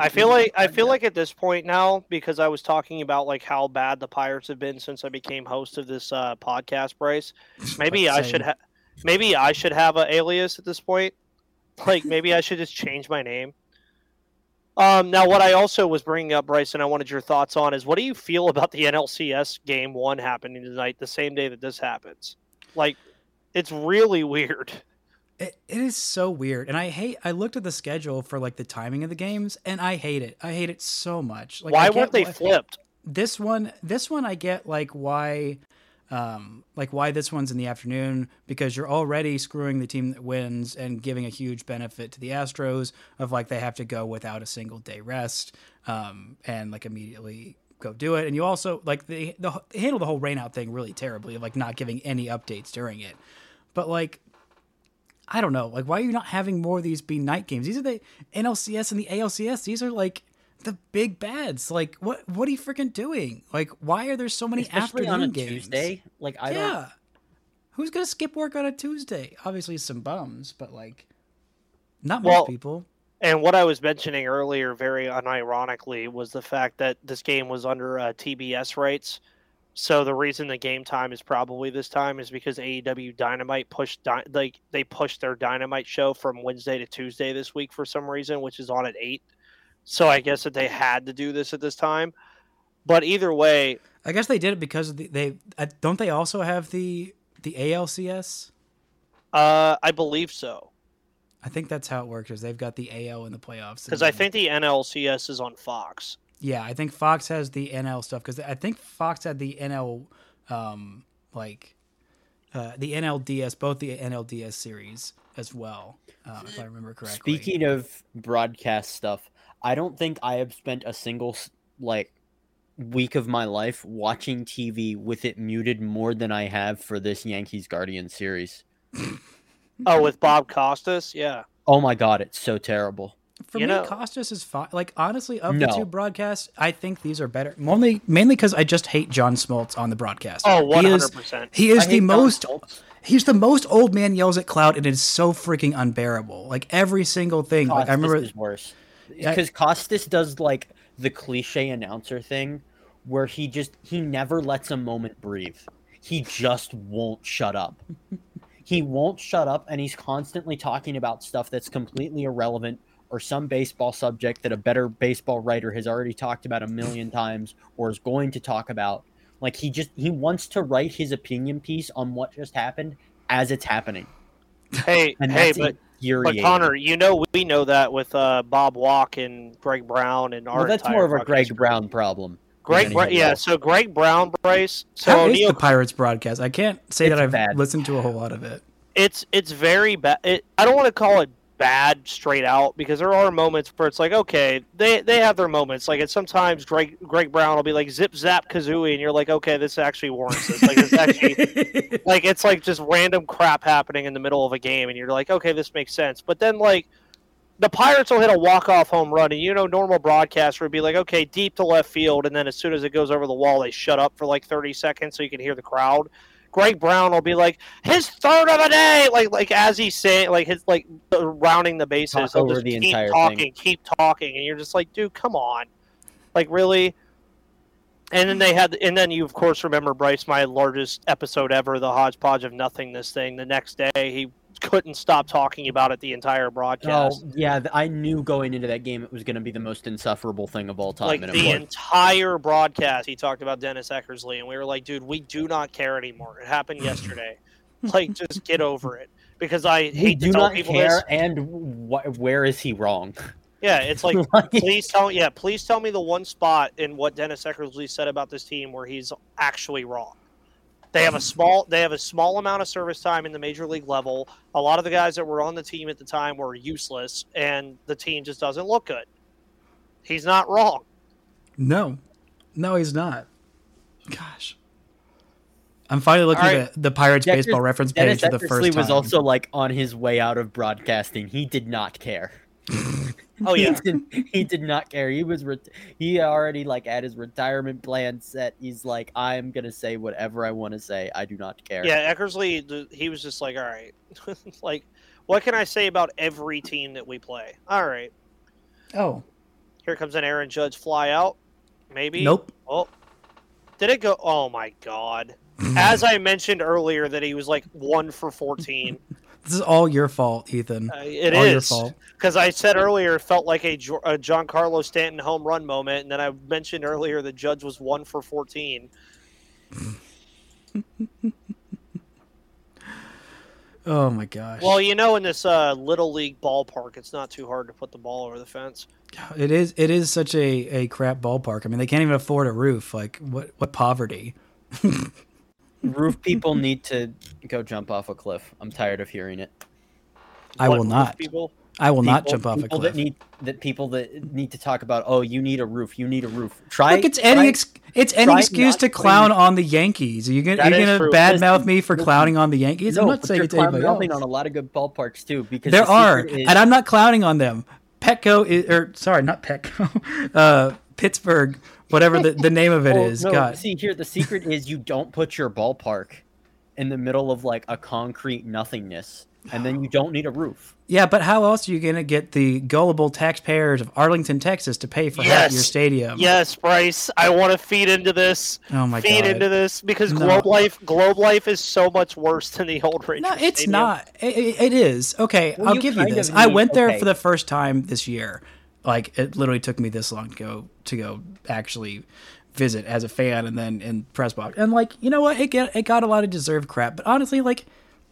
I feel like I feel like at this point now because I was talking about like how bad the Pirates have been since I became host of this uh, podcast, Bryce. Maybe I should Same. have maybe I should have an alias at this point. Like maybe I should just change my name. Um, now, what I also was bringing up, Bryce, and I wanted your thoughts on is what do you feel about the NLCS game one happening tonight, the same day that this happens? Like, it's really weird. It, it is so weird, and I hate. I looked at the schedule for like the timing of the games, and I hate it. I hate it so much. Like, Why weren't they flipped? this one this one i get like why um like why this one's in the afternoon because you're already screwing the team that wins and giving a huge benefit to the astros of like they have to go without a single day rest um and like immediately go do it and you also like they, the, they handle the whole rain out thing really terribly of like not giving any updates during it but like I don't know. Like, why are you not having more of these be night games? These are the NLCS and the ALCS. These are like the big bads. Like, what what are you freaking doing? Like, why are there so many especially afternoon on a games? Tuesday. Like I don't. yeah. Who's gonna skip work on a Tuesday? Obviously, some bums, but like, not Well, most people. And what I was mentioning earlier, very unironically, was the fact that this game was under uh, TBS rights. So the reason the game time is probably this time is because AEW Dynamite pushed di- like they pushed their Dynamite show from Wednesday to Tuesday this week for some reason, which is on at eight. So I guess that they had to do this at this time. But either way, I guess they did it because of the, they uh, don't they also have the the ALCS. uh, I believe so I think that's how it works. Is they've got the AL in the playoffs. because I think the NLCS is on Fox. yeah, I think Fox has the NL stuff because I think Fox had the NL um like uh, the NLDS, both the NLDS series as well, um, if I remember correctly. Speaking of broadcast stuff, I don't think I have spent a single like week of my life watching TV with it muted more than I have for this Yankees Guardians series. Oh, with Bob Costas, yeah. Oh my god, it's so terrible. For You me, know- Costas is fine. Like honestly, of the two broadcasts, I think these are better. Mainly, mainly because I just hate John Smoltz on the broadcast. Oh, he is 100%. he is I hate the John most. Schultz. He's the most old man yells at cloud, and it's so freaking unbearable. Like every single thing. Like I Costas remember. is worse because Costas does like the cliche announcer thing, where he just he never lets a moment breathe. He just won't shut up. He won't shut up, and he's constantly talking about stuff that's completely irrelevant or some baseball subject that a better baseball writer has already talked about a million times or is going to talk about. Like he just he wants to write his opinion piece on what just happened as it's happening, Hey, hey, but, but. Connor, you know we know that with uh, Bob Walk and Greg Brown and our well, that's more of a Greg. Brown problem. Greg, Bra- yeah. So Greg Brown, Bryce. So How is Neil, the Pirates broadcast? I can't say It's that I've bad. listened to a whole lot of it. it's it's very bad. It, I don't want to call it bad straight out because there are moments where it's like okay, they they have their moments. Like it's sometimes Greg Greg Brown will be like zip zap kazooie, and you're like okay, this actually warrants this. Like it's actually like it's like just random crap happening in the middle of a game, and you're like okay, this makes sense. But then like. The Pirates will hit a walk-off home run, and you know, normal broadcaster would be like, "Okay, deep to left field," and then as soon as it goes over the wall, they shut up for like 30 seconds so you can hear the crowd. Greg Brown will be like his third of the day, like like as he's saying, like his like rounding the bases. Over just the keep entire talking, thing. keep talking, and you're just like, dude, come on, like really. And then they had, and then you of course remember Bryce, my largest episode ever, the hodgepodge of nothingness thing. The next day, he couldn't stop talking about it the entire broadcast. Oh yeah, I knew going into that game it was going to be the most insufferable thing of all time. like the was. entire broadcast, he talked about Dennis Eckersley, and we were like, dude, we do not care anymore. It happened yesterday. like, just get over it. Because I we hate do tell not people care, this. and wh- where is he wrong? Yeah, it's like, Like, please tell, yeah, please tell me the one spot in what Dennis Eckersley said about this team where he's actually wrong. They have a small, they have a small amount of service time in the major league level. A lot of the guys that were on the team at the time were useless, and the team just doesn't look good. He's not wrong. No, no, he's not. Gosh, I'm finally looking All right. at the Pirates Dennis- baseball reference Dennis page for the Eckersley first time. was also like on his way out of broadcasting. He did not care. Oh yeah, he, did, he did not care. He was ret- he already like had his retirement plan set. He's like, I'm gonna say whatever I want to say. I do not care. yeah. Eckersley, he was just like, all right, like, what can I say about every team that we play? All right, oh, here comes an Aaron Judge fly out. Maybe. nope. Oh, did it go? Oh my god! As I mentioned earlier, that he was like one for fourteen. This is all your fault, Ethan. Uh, it all your is fault. because I said earlier it felt like a, Jo- a Giancarlo Stanton home run moment, and then I mentioned earlier the Judge was one for fourteen. Oh my gosh. Well, you know, in this uh, little league ballpark, it's not too hard to put the ball over the fence. it is. It is such a, a crap ballpark. I mean, they can't even afford a roof. Like, what? What poverty? Roof people need to go jump off a cliff. I'm tired of hearing it. I What will not. People, I will not jump off a cliff. That need that people that need to talk about. Oh, you need a roof. You need a roof. Try. Look, it's any ex- it's any excuse to clown on the Yankees. Are you gonna That you're gonna badmouth me for clowning on the Yankees? No, I'm not saying it's anybody else. on a lot of good ballparks too. Because There the are, is- and I'm not clowning on them. Petco is, or sorry, not Petco. uh, Pittsburgh, whatever the, the name of it Oh, is. no, God, see here, the secret is you don't put your ballpark in the middle of like a concrete nothingness, and then you don't need a roof. Yeah, but how else are you going to get the gullible taxpayers of Arlington, Texas, to pay for half Yes. your stadium? Yes, Bryce. I want to feed into this. Oh my god. feed god. into this because No. Globe Life Globe Life is so much worse than the old Rangers. No, it's Stadium. not. It, it- it is. Okay, Well, I'll you give you this. of I need- went there okay. for the first time this year. Like it literally took me this long to go to go actually visit as a fan and then in press box. And like, you know what? It get it got a lot of deserved crap, but honestly like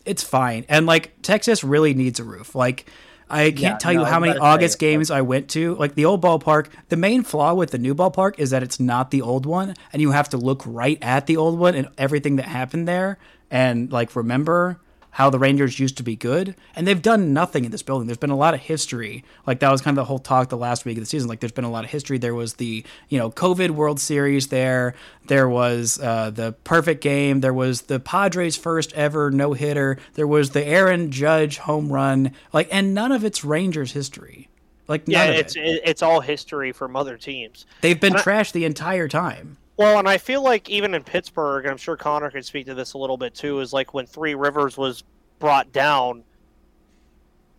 it's fine. And like Texas really needs a roof. Like I can't Yeah, tell you how many August games I went to. Like the old ballpark, the main flaw with the new ballpark is that it's not the old one, and you have to look right at the old one and everything that happened there, and like remember how the Rangers used to be good. And they've done nothing in this building. There's been a lot of history. Like that was kind of the whole talk the last week of the season. Like there's been a lot of history. There was the you know COVID World Series there. There was uh, the perfect game. There was the Padres' first ever no hitter. There was the Aaron Judge home run. Like and none of it's Rangers history. Like none Yeah, of it's it. it, it's all history from other teams. They've been I- trashed the entire time. Well, and I feel like even in Pittsburgh, and I'm sure Connor could speak to this a little bit too, is like when Three Rivers was brought down,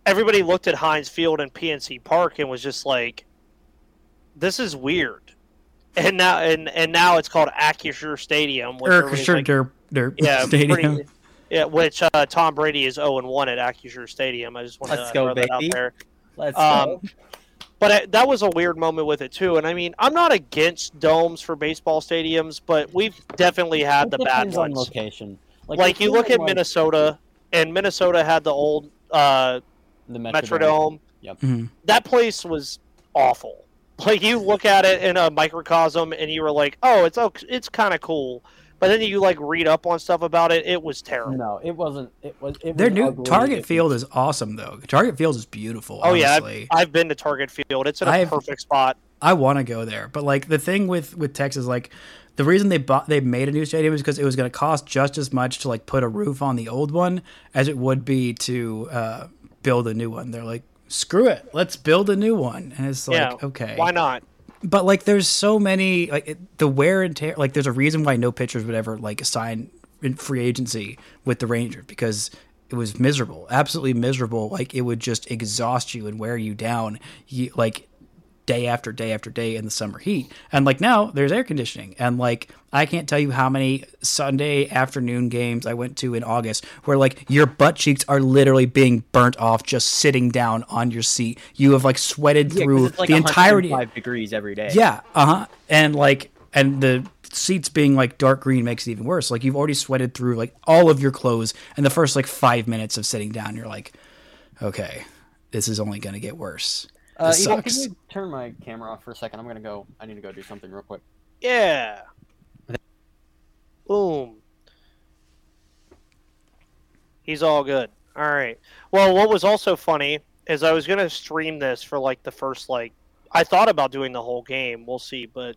everybody looked at Heinz Field and PNC Park and was just like, "This is weird." And now, and and now it's called Acrisure Stadium, which Or everybody's like- der, der yeah, stadium. pretty- yeah, which uh, Tom Brady is 0 and 1 at Acrisure Stadium. I just want Let's to go, throw that out there. Let's Um, go. But I, that was a weird moment with it too. And I mean, I'm not against domes for baseball stadiums, but we've definitely had It the bad depends on ones. location. Like, the you look at like Minnesota, and Minnesota had the old uh, the Metrodome. yep mm-hmm That place was awful. Like you look at it in a microcosm, and you were like, "Oh, it's ok- it's kind of cool," but then you like read up on stuff about it. It was terrible. No, it wasn't. It was. It Their was new ugly. Target It Field is awesome though. Target Field is beautiful. Oh yeah. I've, I've been to Target Field. It's in a I've- perfect spot. I want to go there, but like the thing with with Texas, like the reason they bought they made a new stadium is because it was going to cost just as much to like put a roof on the old one as it would be to uh, build a new one. They're like, screw it, let's build a new one, and it's like, yeah, okay, Why not? But like there's so many like it, the wear and tear like there's a reason why no pitchers would ever like sign in free agency with the Rangers because it was miserable absolutely miserable. Like it would just exhaust you and wear you down. You, like day after day after day in the summer heat and like now there's air conditioning and like i can't tell you how many sunday afternoon games i went to in august where like your butt cheeks are literally being burnt off just sitting down on your seat you have like sweated Yeah, through it's like the entirety five degrees every day. yeah, uh huh. And like, and the seats being like dark green makes it even worse. Like you've already sweated through like all of your clothes, and the first like five minutes of sitting down, you're like, okay, this is only gonna get worse. Uh, sucks. can you turn my camera off for a second? I'm gonna go. I need to go do something real quick. Yeah. Boom. He's all good. All right. Well, what was also funny is I was gonna stream this for like the first like I thought about doing the whole game. We'll see, but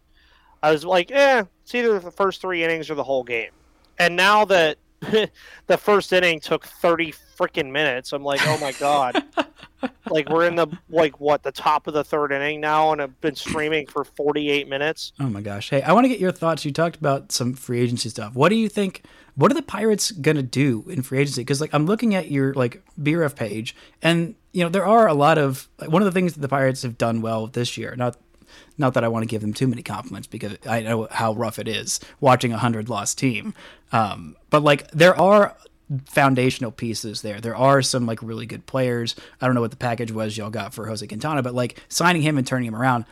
I was like, eh, it's either the first three innings or the whole game. And now that the first inning took thirty freaking minutes, I'm like, oh my god. like we're in the like what the top of the third inning now, and I've been streaming for 48 minutes. Oh my gosh. Hey, I want to get your thoughts. You talked about some free agency stuff. What do you think? What are the Pirates gonna do in free agency? Because like I'm looking at your like BRF page, and you know there are a lot of like, one of the things that the Pirates have done well this year. Not not that I want to give them too many compliments because I know how rough it is watching a hundred lost team. Um, but like there are foundational pieces there. There are some like really good players. I don't know what the package was y'all got for Jose Quintana, but like signing him and turning him around,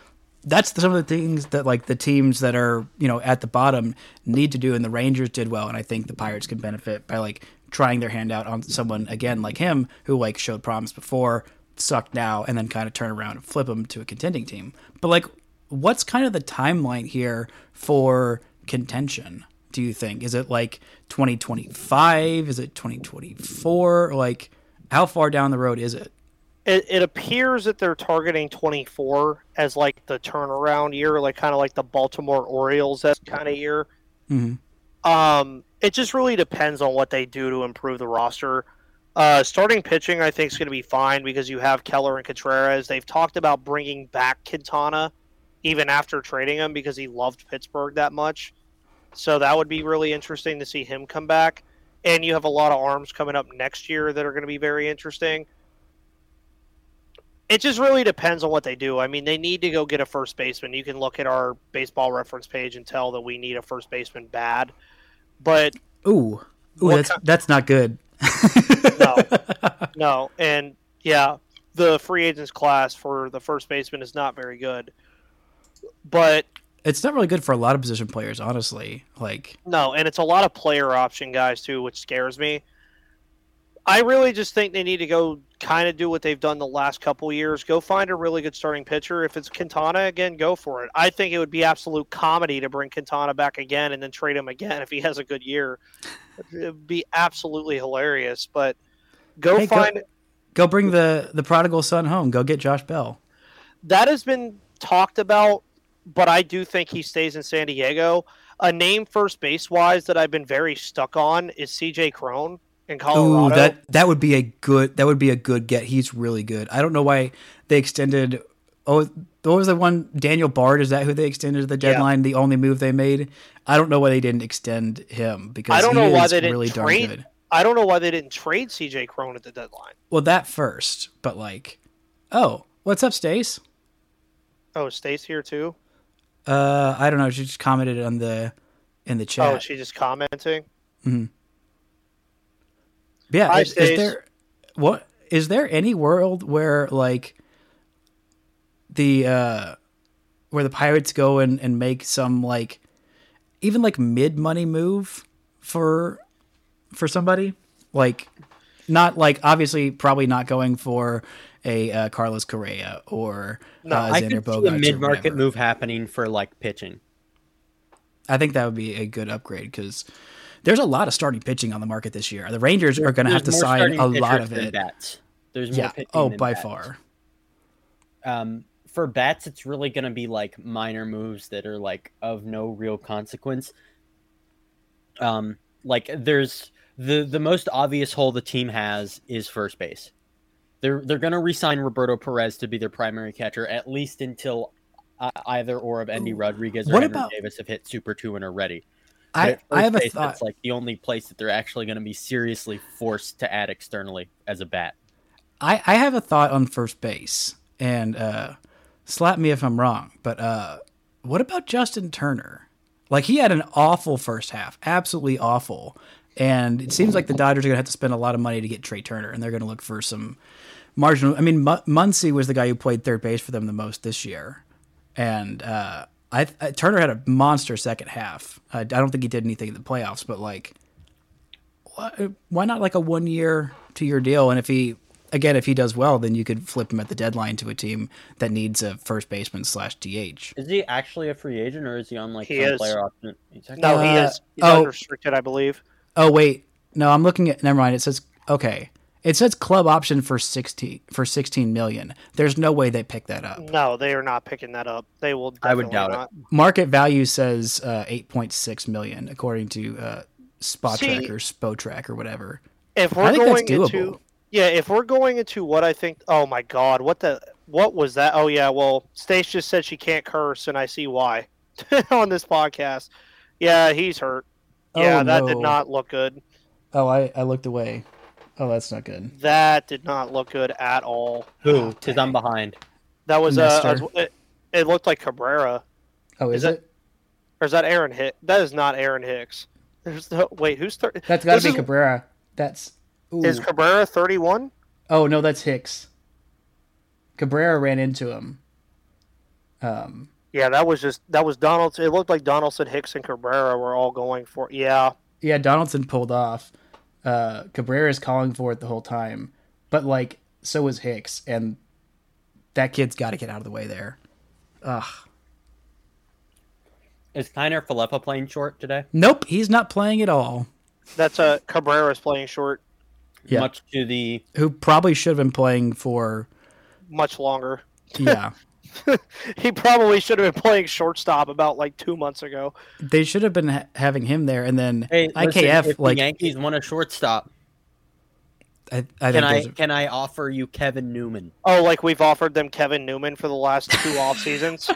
that's some of the things that like the teams that are you know at the bottom need to do. And the Rangers did well, and I think the Pirates can benefit by like trying their hand out on someone again like him who like showed promise before, sucked now, and then kind of turn around and flip him to a contending team. But like, what's kind of the timeline here for contention? Do you think is it like 2025? Is it 2024? Like, how far down the road is it? it, it appears that they're targeting 24 as like the turnaround year, like kind of like the Baltimore Orioles that kind of year. Mhm. Um, it just really depends on what they do to improve the roster. Uh, starting pitching, I think, is going to be fine because you have Keller and Contreras. They've talked about bringing back Quintana even after trading him because he loved Pittsburgh that much. So that would be really interesting to see him come back. And you have a lot of arms coming up next year that are going to be very interesting. it just really depends on what they do. I mean, they need to go get a first baseman. You can look at our baseball reference page and tell that we need a first baseman bad. But Ooh, ooh, that's ki- that's not good. no, no, and yeah, the free agents class for the first baseman is not very good. But it's not really good for a lot of position players, honestly. Like, No, and it's a lot of player option guys too, which scares me. I really just think they need to go kind of do what they've done the last couple years. Go find a really good starting pitcher. If it's Quintana again, go for it. I think it would be absolute comedy to bring Quintana back again and then trade him again if he has a good year. It would be absolutely hilarious. But go Hey, go- find go bring the the prodigal son home. Go get Josh Bell. that has been talked about, but I do think he stays in San Diego. A name first base wise that I've been very stuck on is CJ Cron in Colorado. Ooh, that that would be a good that would be a good get. He's really good. I don't know why they extended. Oh, what was the one? Daniel Bard is that who they extended at the Yeah. deadline? The only move they made. I don't know why they didn't extend him because I don't he know why they didn't really darn trade- good. I don't know why they didn't trade CJ Cron at the deadline. Well, that first, but like, oh, what's up, Stace? Oh, Stace here too. Uh, I don't know. She just commented on the in the chat. Oh, she just commenting. Hmm. yeah, Hi, is, is there what is there any world where like the uh where the pirates go and, and make some like even like mid money move for for somebody like not like obviously probably not going for a uh, Carlos Correa or No, uh, I Xander could see a mid-market move happening for like pitching. I think that would be a good upgrade because there's a lot of starting pitching on the market this year. The Rangers are going to have to sign a lot of it. Bats. There's more Yeah. pitching Oh, by bats. far. Um, for bats, it's really going to be like minor moves that are like of no real consequence. Um, like there's the the most obvious hole the team has is first base. They're they're going to re-sign Roberto Perez to be their primary catcher at least until uh, either or of Endy. Rodriguez or What Henry about- Davis have hit Super Two and are ready. I, I have a thought. It's like the only place that they're actually going to be seriously forced to add externally as a bat. I, I have a thought on first base, and uh, slap me if I'm wrong, but uh, what about Justin Turner? Like he had an awful first half, absolutely awful, and it seems like the Dodgers are going to have to spend a lot of money to get Trea Turner, and they're going to look for some marginal. I mean, Mu- Muncy was the guy who played third base for them the most this year, and uh, I, I Turner had a monster second half. I, I don't think he did anything in the playoffs, but like why, why not like a one year, two year deal? And if he, again, if he does well, then you could flip him at the deadline to a team that needs a first baseman slash DH. Is he actually a free agent or is he on like He some is. player option? He's actually- No, he Uh, is. He's oh. unrestricted, I believe. Oh wait, no, I'm looking at. Never mind. It says okay. It says club option for sixteen for sixteen million. There's no way they pick that up. No, they are not picking that up. They will. I would definitely doubt it. Market value says uh, eight point six million according to uh, Spot Track or Spotrac or whatever. If we're think that's going doable. into yeah, if we're going into what I think, oh my god, what the what was that? Oh yeah, well, Stace just said she can't curse, and I see why on this podcast. Yeah, he's hurt. Yeah, Oh, that did not look good. Oh, I, I looked away. Oh, that's not good. That did not look good at all. Who? Oh, Because I'm behind. That was uh, Nestor. it, it looked like Cabrera. Oh, is, Is it? Or is that Aaron Hicks? That is not Aaron Hicks. There's no wait. Who's third? That's got to be is- Cabrera. That's ooh. Is Cabrera thirty-one? Oh no, that's Hicks. Cabrera ran into him. Um, Yeah, that was just that was Donaldson. It looked like Donaldson, Hicks, and Cabrera were all going for. Yeah, yeah, Donaldson pulled off. Uh, Cabrera is calling for it the whole time, but like so is Hicks, and that kid's got to get out of the way there. Ugh. Is Kiner-Falefa playing short today? Nope, he's not playing at all. that's a uh Cabrera's playing short Yeah. Much to the Who probably should have been playing for? much longer. Yeah, He probably should have been playing shortstop about like two months ago. they should have been ha- having him there, and then hey listen, IKF if like the Yankees want a shortstop, I, I can I there's a- can I offer you Kevin Newman? Oh, like we've offered them Kevin Newman for the last two off seasons.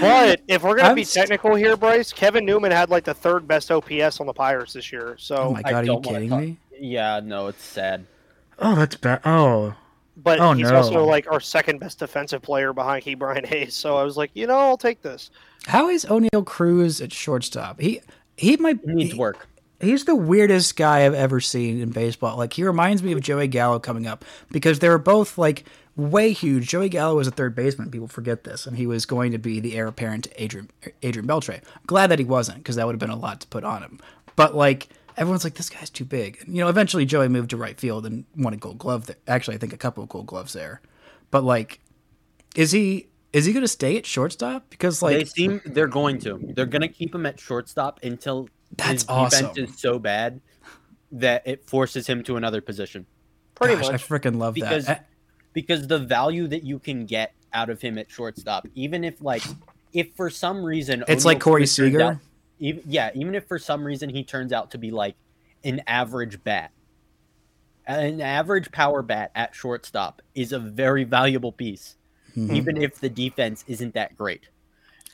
But if we're gonna I'm be st- technical here, Bryce, Kevin Newman had like the third best OPS on the Pirates this year. So oh my I god, are you kidding talk- me? Yeah, no, it's sad. Oh, that's bad. Oh, but Oh, he's no. also like our second best defensive player behind Ke'Bryan Hayes. So I was like, you know, I'll take this. How is Oneil Cruz at shortstop? He he might He needs he- work. He's the weirdest guy I've ever seen in baseball. Like he reminds me of Joey Gallo coming up because they were both like way huge. Joey Gallo was a third baseman. People forget this, and he was going to be the heir apparent to Adrian Adrian Beltre. Glad that he wasn't because that would have been a lot to put on him. But like everyone's like, this guy's too big. And, you know, eventually Joey moved to right field and won a Gold Glove. There. Actually, I think a couple of Gold Gloves there. But like, is he is he going to stay at shortstop? Because like they seem they're going to. They're going to keep him at shortstop until That's his awesome. defense is so bad that it forces him to another position. Pretty gosh, I freaking love Because that. because the value that you can get out of him at shortstop, even if like if for some reason It's Oneil like Corey Seager. out- even, yeah, even if for some reason he turns out to be like an average bat, an average power bat at shortstop is a very valuable piece, Mhm. even if the defense isn't that great.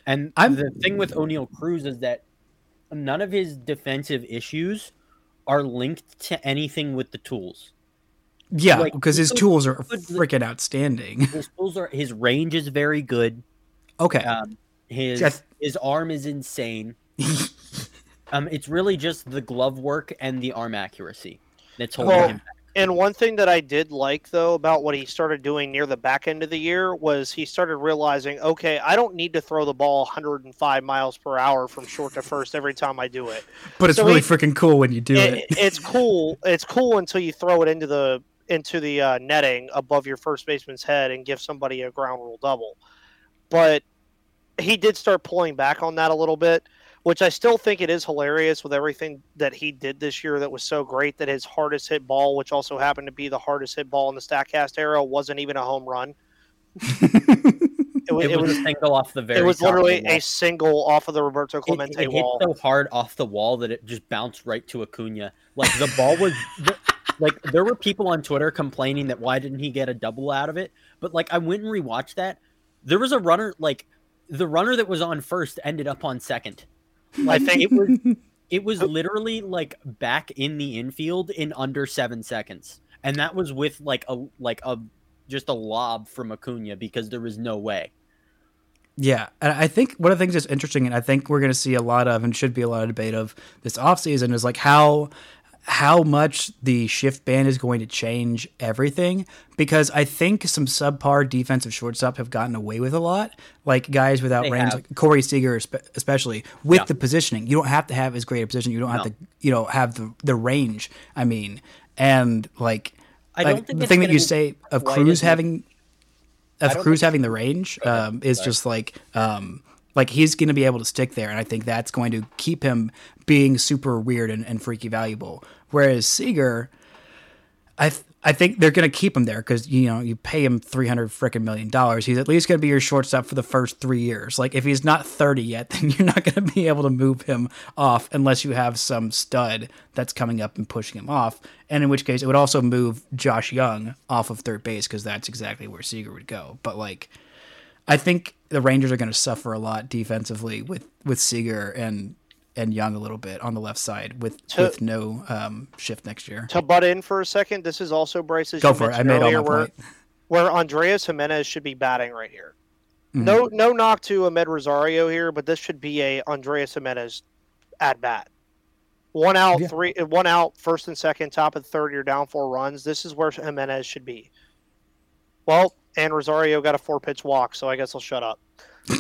And I'm- the thing with Oneil Cruz is that none of his defensive issues are linked to anything with the tools. Yeah, Like, because his tools are freaking outstanding. His tools are his range is very good. Okay. Um, his his arm is insane. um, it's really just the glove work and the arm accuracy that's holding Well, him back. And one thing that I did like though about what he started doing near the back end of the year was he started realizing, okay, I don't need to throw the ball 105 miles per hour from short to first every time I do it. but it's so really freaking cool when you do It- it. it's cool. It's cool until you throw it into the into the uh, netting above your first baseman's head and give somebody a ground rule double. But he did start pulling back on that a little bit, which I still think it is hilarious with everything that he did this year that was so great that his hardest hit ball, which also happened to be the hardest hit ball in the Statcast era, wasn't even a home run. It was, It, it was, a single off the very. it was top of the literally a single off of the Roberto Clemente it hit wall. so hard off the wall that it just bounced right to Acuna. Like the ball was, the- like there were people on Twitter complaining that why didn't he get a double out of it? But like I went and rewatched that. There was a runner like the runner that was on first ended up on second. Like think- it was it was literally like back in the infield in under seven seconds, and that was with like a like a just a lob from Acuna because there was no way. Yeah, and I think one of the things that's interesting, and I think we're going to see a lot of, and should be a lot of debate of this offseason is like how how much the shift ban is going to change everything. Because I think some subpar defensive shortstop have gotten away with a lot, like guys without They range, have. like Corey Seager, especially with Yeah. the positioning. You don't have to have as great a position. You don't have to, you know, have the the range. I mean, and like. I like, don't think the thing that you say of Cruz having of Cruz having the range um, is Sorry. just like um, like he's going to be able to stick there, and I think that's going to keep him being super weird and, and freaky valuable. Whereas Seager, I th- I think they're going to keep him there because you know you pay him three hundred freaking million dollars. He's at least going to be your shortstop for the first three years. Like if he's not thirty yet, then you're not going to be able to move him off unless you have some stud that's coming up and pushing him off. And in which case, it would also move Josh Jung off of third base because that's exactly where Seager would go. But like, I think the Rangers are going to suffer a lot defensively with with Seager and and Jung a little bit on the left side with To- with no um, shift next year. to butt in for a second, this is also Bryce's. Go for it. I made all earlier my where, point. where Andreas Gimenez should be batting right here. Mhm. No, no knock to Amed Rosario here, but this should be a Andreas Gimenez at bat. One out, Yeah. three, one out, first and second, top of the third. You're down four runs. This is where Gimenez should be. Well, and Rosario got a four pitch walk, so I guess I'll shut up.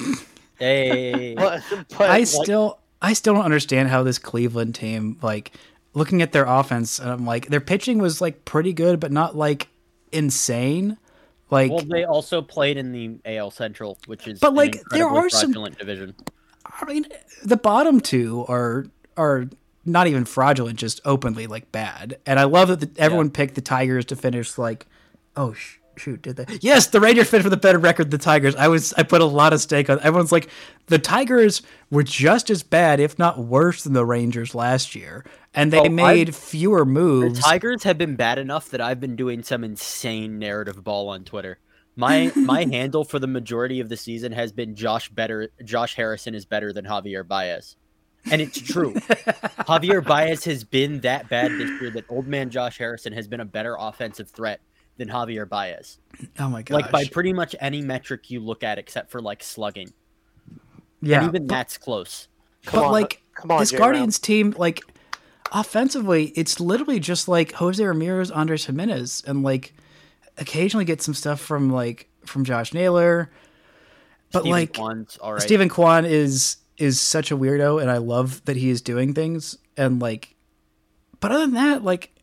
Hey, But, but I like, still I still don't understand how this Cleveland team like looking at their offense and I'm like their pitching was like pretty good but not like insane. Like well, they also played in the AL Central, which is But, an like, there are some- division. I mean the bottom two are are not even fraudulent just openly like bad. And I love that the, everyone picked the Tigers to finish like oh sh- shoot did they yes the rangers fit for the better record than the tigers i was i put a lot of stake on everyone's like the tigers were just as bad if not worse than the rangers last year and they Oh, made fewer moves The Tigers have been bad enough that I've been doing some insane narrative ball on Twitter. My my handle for the majority of the season has been Josh better. Josh Harrison is better than Javier Baez, and it's true. Javier Baez has been that bad this year that old man Josh Harrison has been a better offensive threat than Javier Baez. Oh my god! Like by pretty much any metric you look at, except for like slugging. yeah, and even but, that's close. Come but on, like come on, this J-Ram. Guardians team, like offensively, it's literally just like Jose Ramirez, Andres Gimenez, and like occasionally get some stuff from like from Josh Naylor. But Steven like Kwan's all right. Steven Kwan is is such a weirdo, and I love that he is doing things. And like, but other than that, like,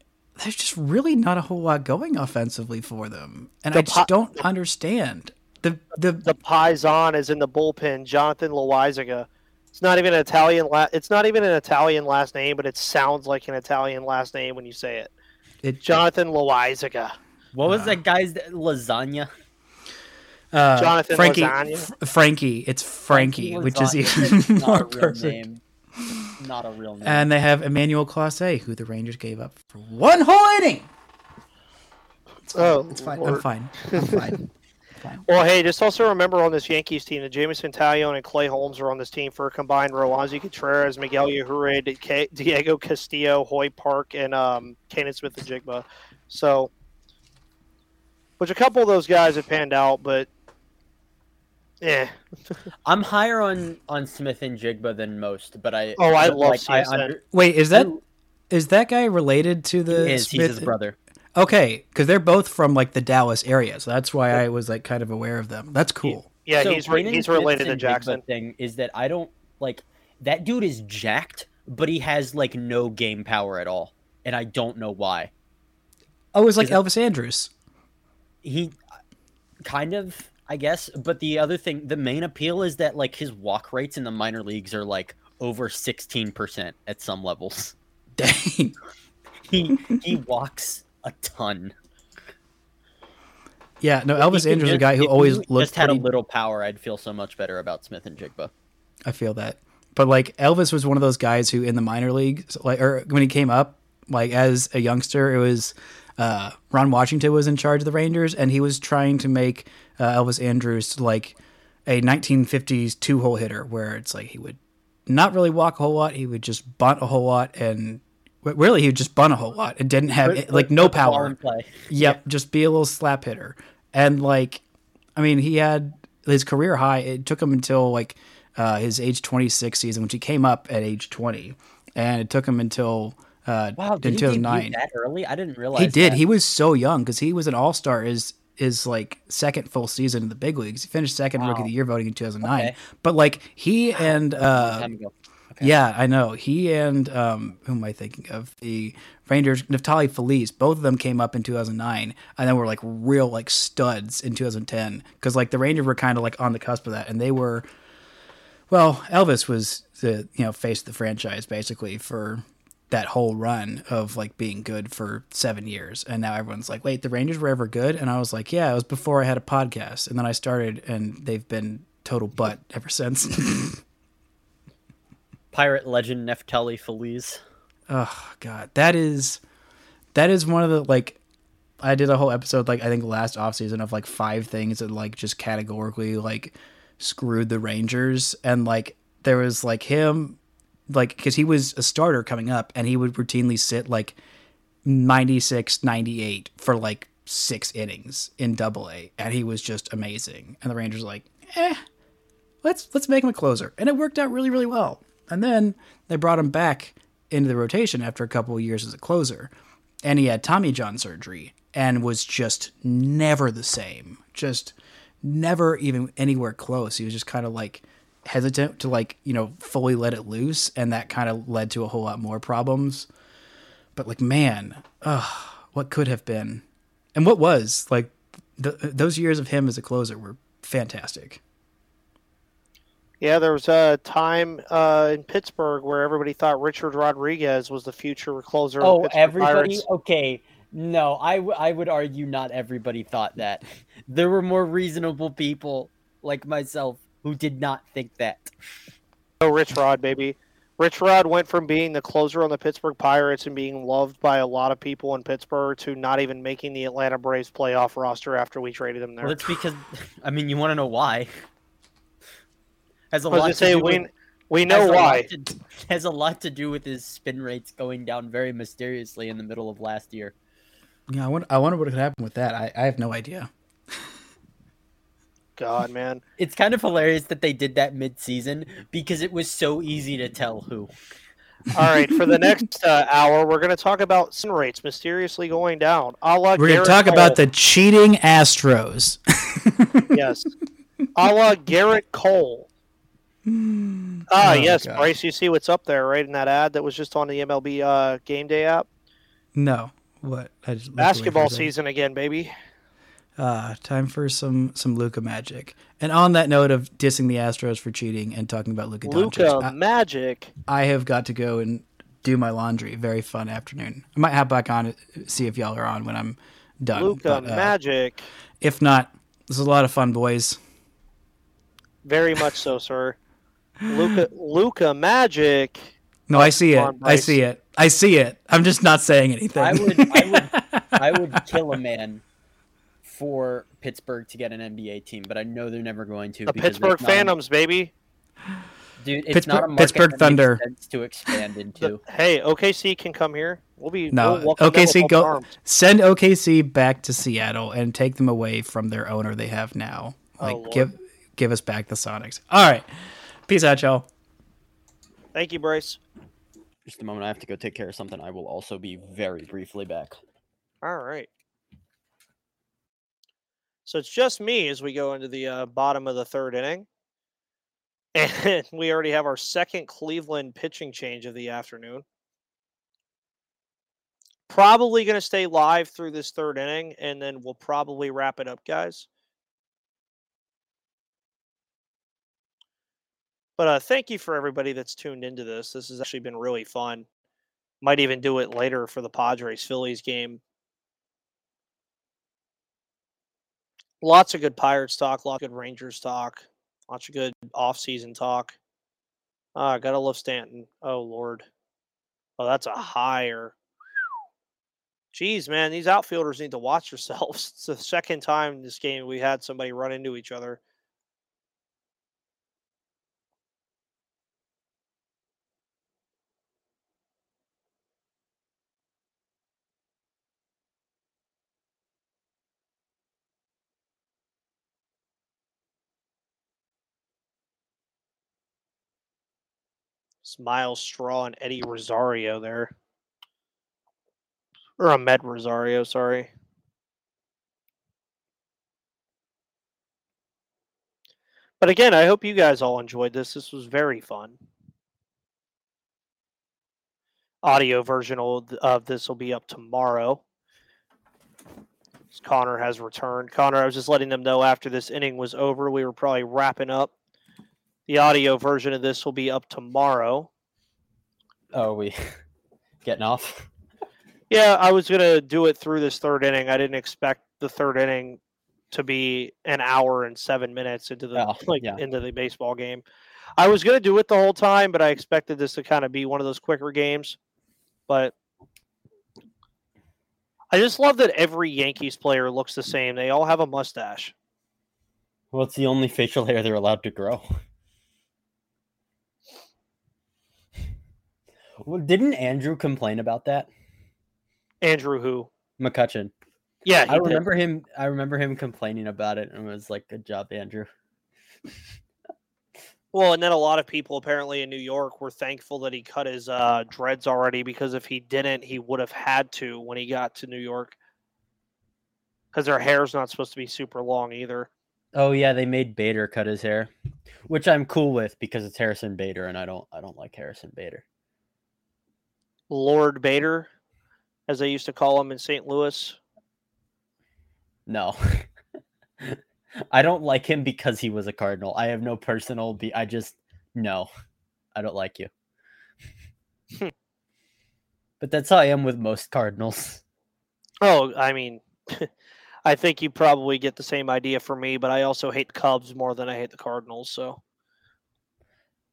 there's just really not a whole lot going offensively for them, and The I just po- don't understand the the. the Paisan is in the bullpen. Jonathan Loáisiga. It's not even an Italian. La- it's not even an Italian last name, but it sounds like an Italian last name when you say it. It, Jonathan Loáisiga. what was that guy's lasagna? uh, Jonathan Frankie, Lasagna? F- Frankie, it's Frankie, which is even more a real perfect. name. Not a real name. And they have Emmanuel Clase, who the Rangers gave up for one whole inning. Oh, It's fine. I'm fine. I'm fine. Well, hey, just also remember on this Yankees team that Jameson Taillon and Clay Holmes are on this team for a combined Roansy Contreras, Miguel Yajure, Di- Diego Castillo, Hoy Park, and um, Canaan Smith-Njigba. So, which a couple of those guys have panned out, but yeah, I'm higher on on Smith-Njigba than most, but I Oh, I but, love like, I under- Wait, is that is that guy related to the is he's his brother. Okay, because they're both from like the Dallas area, so that's why I was like kind of aware of them. That's cool. yeah, So he's re- he's Smith's related to and Jigba Jackson. Thing is that I don't like that dude is jacked, but he has like no game power at all, and I don't know why. Oh, it's like Is it- Elvis Andrus. He kind of, I guess, but the other thing, the main appeal is that like his walk rates in the minor leagues are like over sixteen percent at some levels. Dang. He he walks a ton. Yeah, no, Elvis he Andrus is a guy who always he looked just had pretty. a little power. I'd feel so much better about Smith-Njigba. I feel that. But like Elvis was one of those guys who in the minor leagues, like or when he came up, like as a youngster, it was uh, Ron Washington was in charge of the Rangers, and he was trying to make uh, Elvis Andrus like a 1950s two hole hitter, where it's like he would not really walk a whole lot, he would just bunt a whole lot, and really he would just bunt a whole lot. It didn't have Put- like put- no put power. Yep, just be a little slap hitter. And like, I mean, he had his career high. It took him until like uh, his age 26 season, which he came up at age 20, and it took him until uh, Wow, did in he debut 2009. that early? I didn't realize He did. that. He was so young because he was an all star. His his like second full season in the big leagues. He finished second rookie of the year voting in 2009. Okay. But like he and uh, Okay. yeah, I know. He and um, who am I thinking of? The Rangers, Neftali Feliz. Both of them came up in 2009, and then were like real like studs in 2010. Because like the Rangers were kind of like on the cusp of that, and they were. Well, Elvis was the you know face of the franchise basically for that whole run of like being good for seven years, and now everyone's like, wait, the Rangers were ever good? And I was like, yeah, it was before I had a podcast, and then I started, and they've been total butt ever since. Pirate legend Neftali Feliz. Oh god, that is that is one of the like I did a whole episode like I think last off season of like five things that like just categorically like screwed the Rangers and like there was like him like cuz he was a starter coming up and he would routinely sit like 96 98 for like 6 innings in double A and he was just amazing. And the Rangers like eh let's let's make him a closer. And it worked out really really well. And then they brought him back into the rotation after a couple of years as a closer and he had tommy john surgery and was just never the same. Just never even anywhere close. He was just kind of like hesitant to like you know fully let it loose and that kind of led to a whole lot more problems but like man ugh, what could have been and what was like th- those years of him as a closer were fantastic Yeah, there was a time uh, in Pittsburgh where everybody thought Richard Rodriguez was the future closer. of Oh, Pittsburgh everybody? Pirates. Okay. No, I, w- I would argue not everybody thought that. There were more reasonable people like myself who did not think that. Oh, Rich Rod, baby. Rich Rod went from being the closer on the Pittsburgh Pirates and being loved by a lot of people in Pittsburgh to not even making the Atlanta Braves playoff roster after we traded him there. Well, that's because, I mean, you want to know why? Has a I was lot gonna say do we with- we has know a why. to- has a lot to do with his spin rates going down very mysteriously in the middle of last year. Yeah, I wonder, I wonder what could happen with that. I, I have no idea. God, man. It's kind of hilarious that they did that mid-season because it was so easy to tell who. All right, for the next uh, hour, we're going to talk about sin rates mysteriously going down. A la We're going to talk about the cheating Astros. yes, a la Gerrit Cole. Ah, Oh, yes, God. Bryce. You see what's up there, right? In that ad that was just on the MLB uh, Game Day app. no. What? I just looked away for a Basketball season again, baby. Uh, time for some some Luka magic. And on that note of dissing the Astros for cheating and talking about Luka Luka Doncic, I, Magic. I have got to go and do my laundry. Very fun afternoon. I might hop back on see if y'all are on when I'm done. Luka uh, Magic. If not, this is a lot of fun, boys. Very much so, sir. Luka Luka Magic. No, I see it. I see it. I see it. I'm just not saying anything. I would, I would, I would kill a man for Pittsburgh to get an NBA team, but I know they're never going to. The because Pittsburgh it's not a- Phantoms, baby. dude. It's Pittsburgh- not a market Pittsburgh that makes Thunder. sense to expand into. Hey, OKC can come here. We'll be No, we'll welcome them with OKC go arms. send OKC back to Seattle and take them away from their owner they have now. Oh, Like Lord. give give us back the Sonics. All right. Peace out, y'all. Thank you, Bryce. Just a moment, I have to go take care of something. I will also be very briefly back. All right. So it's just me as we go into the uh, bottom of the third inning. And we already have our second Cleveland pitching change of the afternoon. Probably going to stay live through this third inning, and then we'll probably wrap it up, guys. But uh, thank you for everybody that's tuned into this. This has actually been really fun. Might even do it later for the Padres Phillies game. Lots of good Pirates talk, lots of good Rangers talk, lots of good off-season talk. Ah, gotta love Stanton. Oh Lord. Oh, that's a higher. Jeez, man, these outfielders need to watch yourselves. It's the second time in this game we had somebody run into each other. Myles Straw and Eddie Rosario there. Or Amed Rosario, sorry. But again, I hope you guys all enjoyed this. This was very fun. Audio version of this will be up tomorrow. Connor has returned. Connor, I was just letting them know after this inning was over, we were probably wrapping up. The audio version of this will be up tomorrow. Oh, we getting off? Yeah, I was gonna do it through this third inning. I didn't expect the third inning to be an hour and seven minutes into the Oh, like yeah. into the baseball game. I was gonna do it the whole time, but I expected this to kind of be one of those quicker games. But I just love that every Yankees player looks the same. They all have a mustache. Well, it's the only facial hair they're allowed to grow. Well, didn't Andrew complain about that? Andrew, who? McCutcheon. Yeah, I did. remember him. I remember him complaining about it, and was like, "Good job, Andrew." Well, and then a lot of people apparently in New York were thankful that he cut his uh, dreads already because if he didn't, he would have had to when he got to New York. Because their hair's not supposed to be super long either. Oh yeah, they made Bader cut his hair, which I'm cool with because it's Harrison Bader, and I don't. I don't like Harrison Bader. Lord Bader, as they used to call him in St. Louis. No. I don't like him because he was a Cardinal. I have no personal be I just no. I don't like you. Hmm. but that's how I am with most Cardinals. Oh, I mean, I think you probably get the same idea for me, but I also hate Cubs more than I hate the Cardinals. So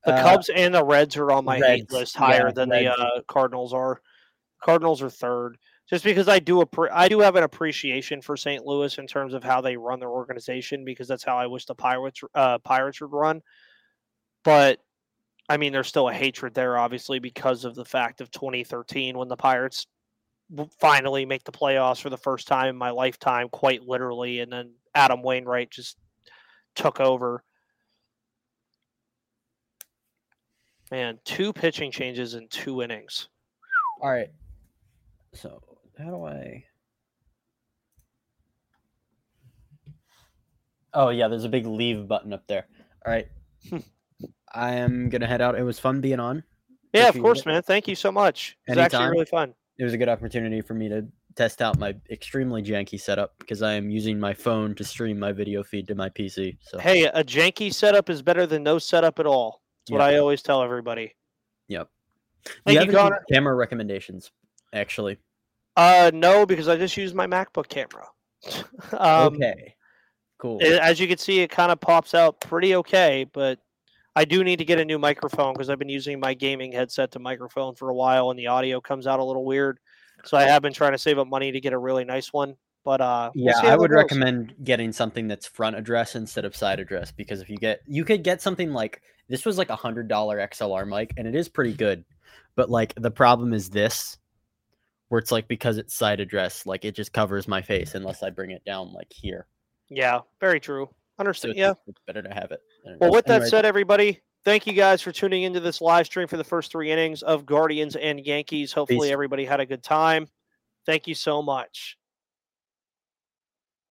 the Uh, Cubs and the Reds are on my hate list higher yeah, than the uh, Cardinals are. Cardinals are third, just because I do appre- I do have an appreciation for St. Louis in terms of how they run their organization because that's how I wish the Pirates uh, Pirates would run. But I mean, there's still a hatred there, obviously, because of the fact of 2013 when the Pirates finally make the playoffs for the first time in my lifetime, quite literally. And then Adam Wainwright just took over. Man, two pitching changes in two innings. All right. So how do I? Oh yeah, there's a big leave button up there. All right. I am gonna head out. It was fun being on. Yeah, of course, man. Thank you so much. It's actually Anytime. really fun. It was a good opportunity for me to test out my extremely janky setup because I am using my phone to stream my video feed to my PC. So Hey, a janky setup is better than no setup at all. That's what I always tell everybody. Yep. Thank you, have any Connor. camera recommendations? Actually, Uh, no, because I just use my MacBook camera. um, okay, cool. it- as you can see, it kind of pops out pretty okay, but I do need to get a new microphone because I've been using my gaming headset to microphone for a while, and the audio comes out a little weird. So I have been trying to save up money to get a really nice one. But uh, we'll yeah, I would goes. recommend getting something that's front address instead of side address because if you get, you could get something like this was like a hundred dollar XLR mic and it is pretty good, but like the problem is this, where it's like because it's side address, like it just covers my face unless I bring it down like here. Yeah, very true. Understand? it's, yeah. it's better to have it. Well, with that Anyways, said, everybody, thank you guys for tuning into this live stream for the first three innings of Guardians and Yankees. Hopefully, Peace. everybody had a good time. Thank you so much.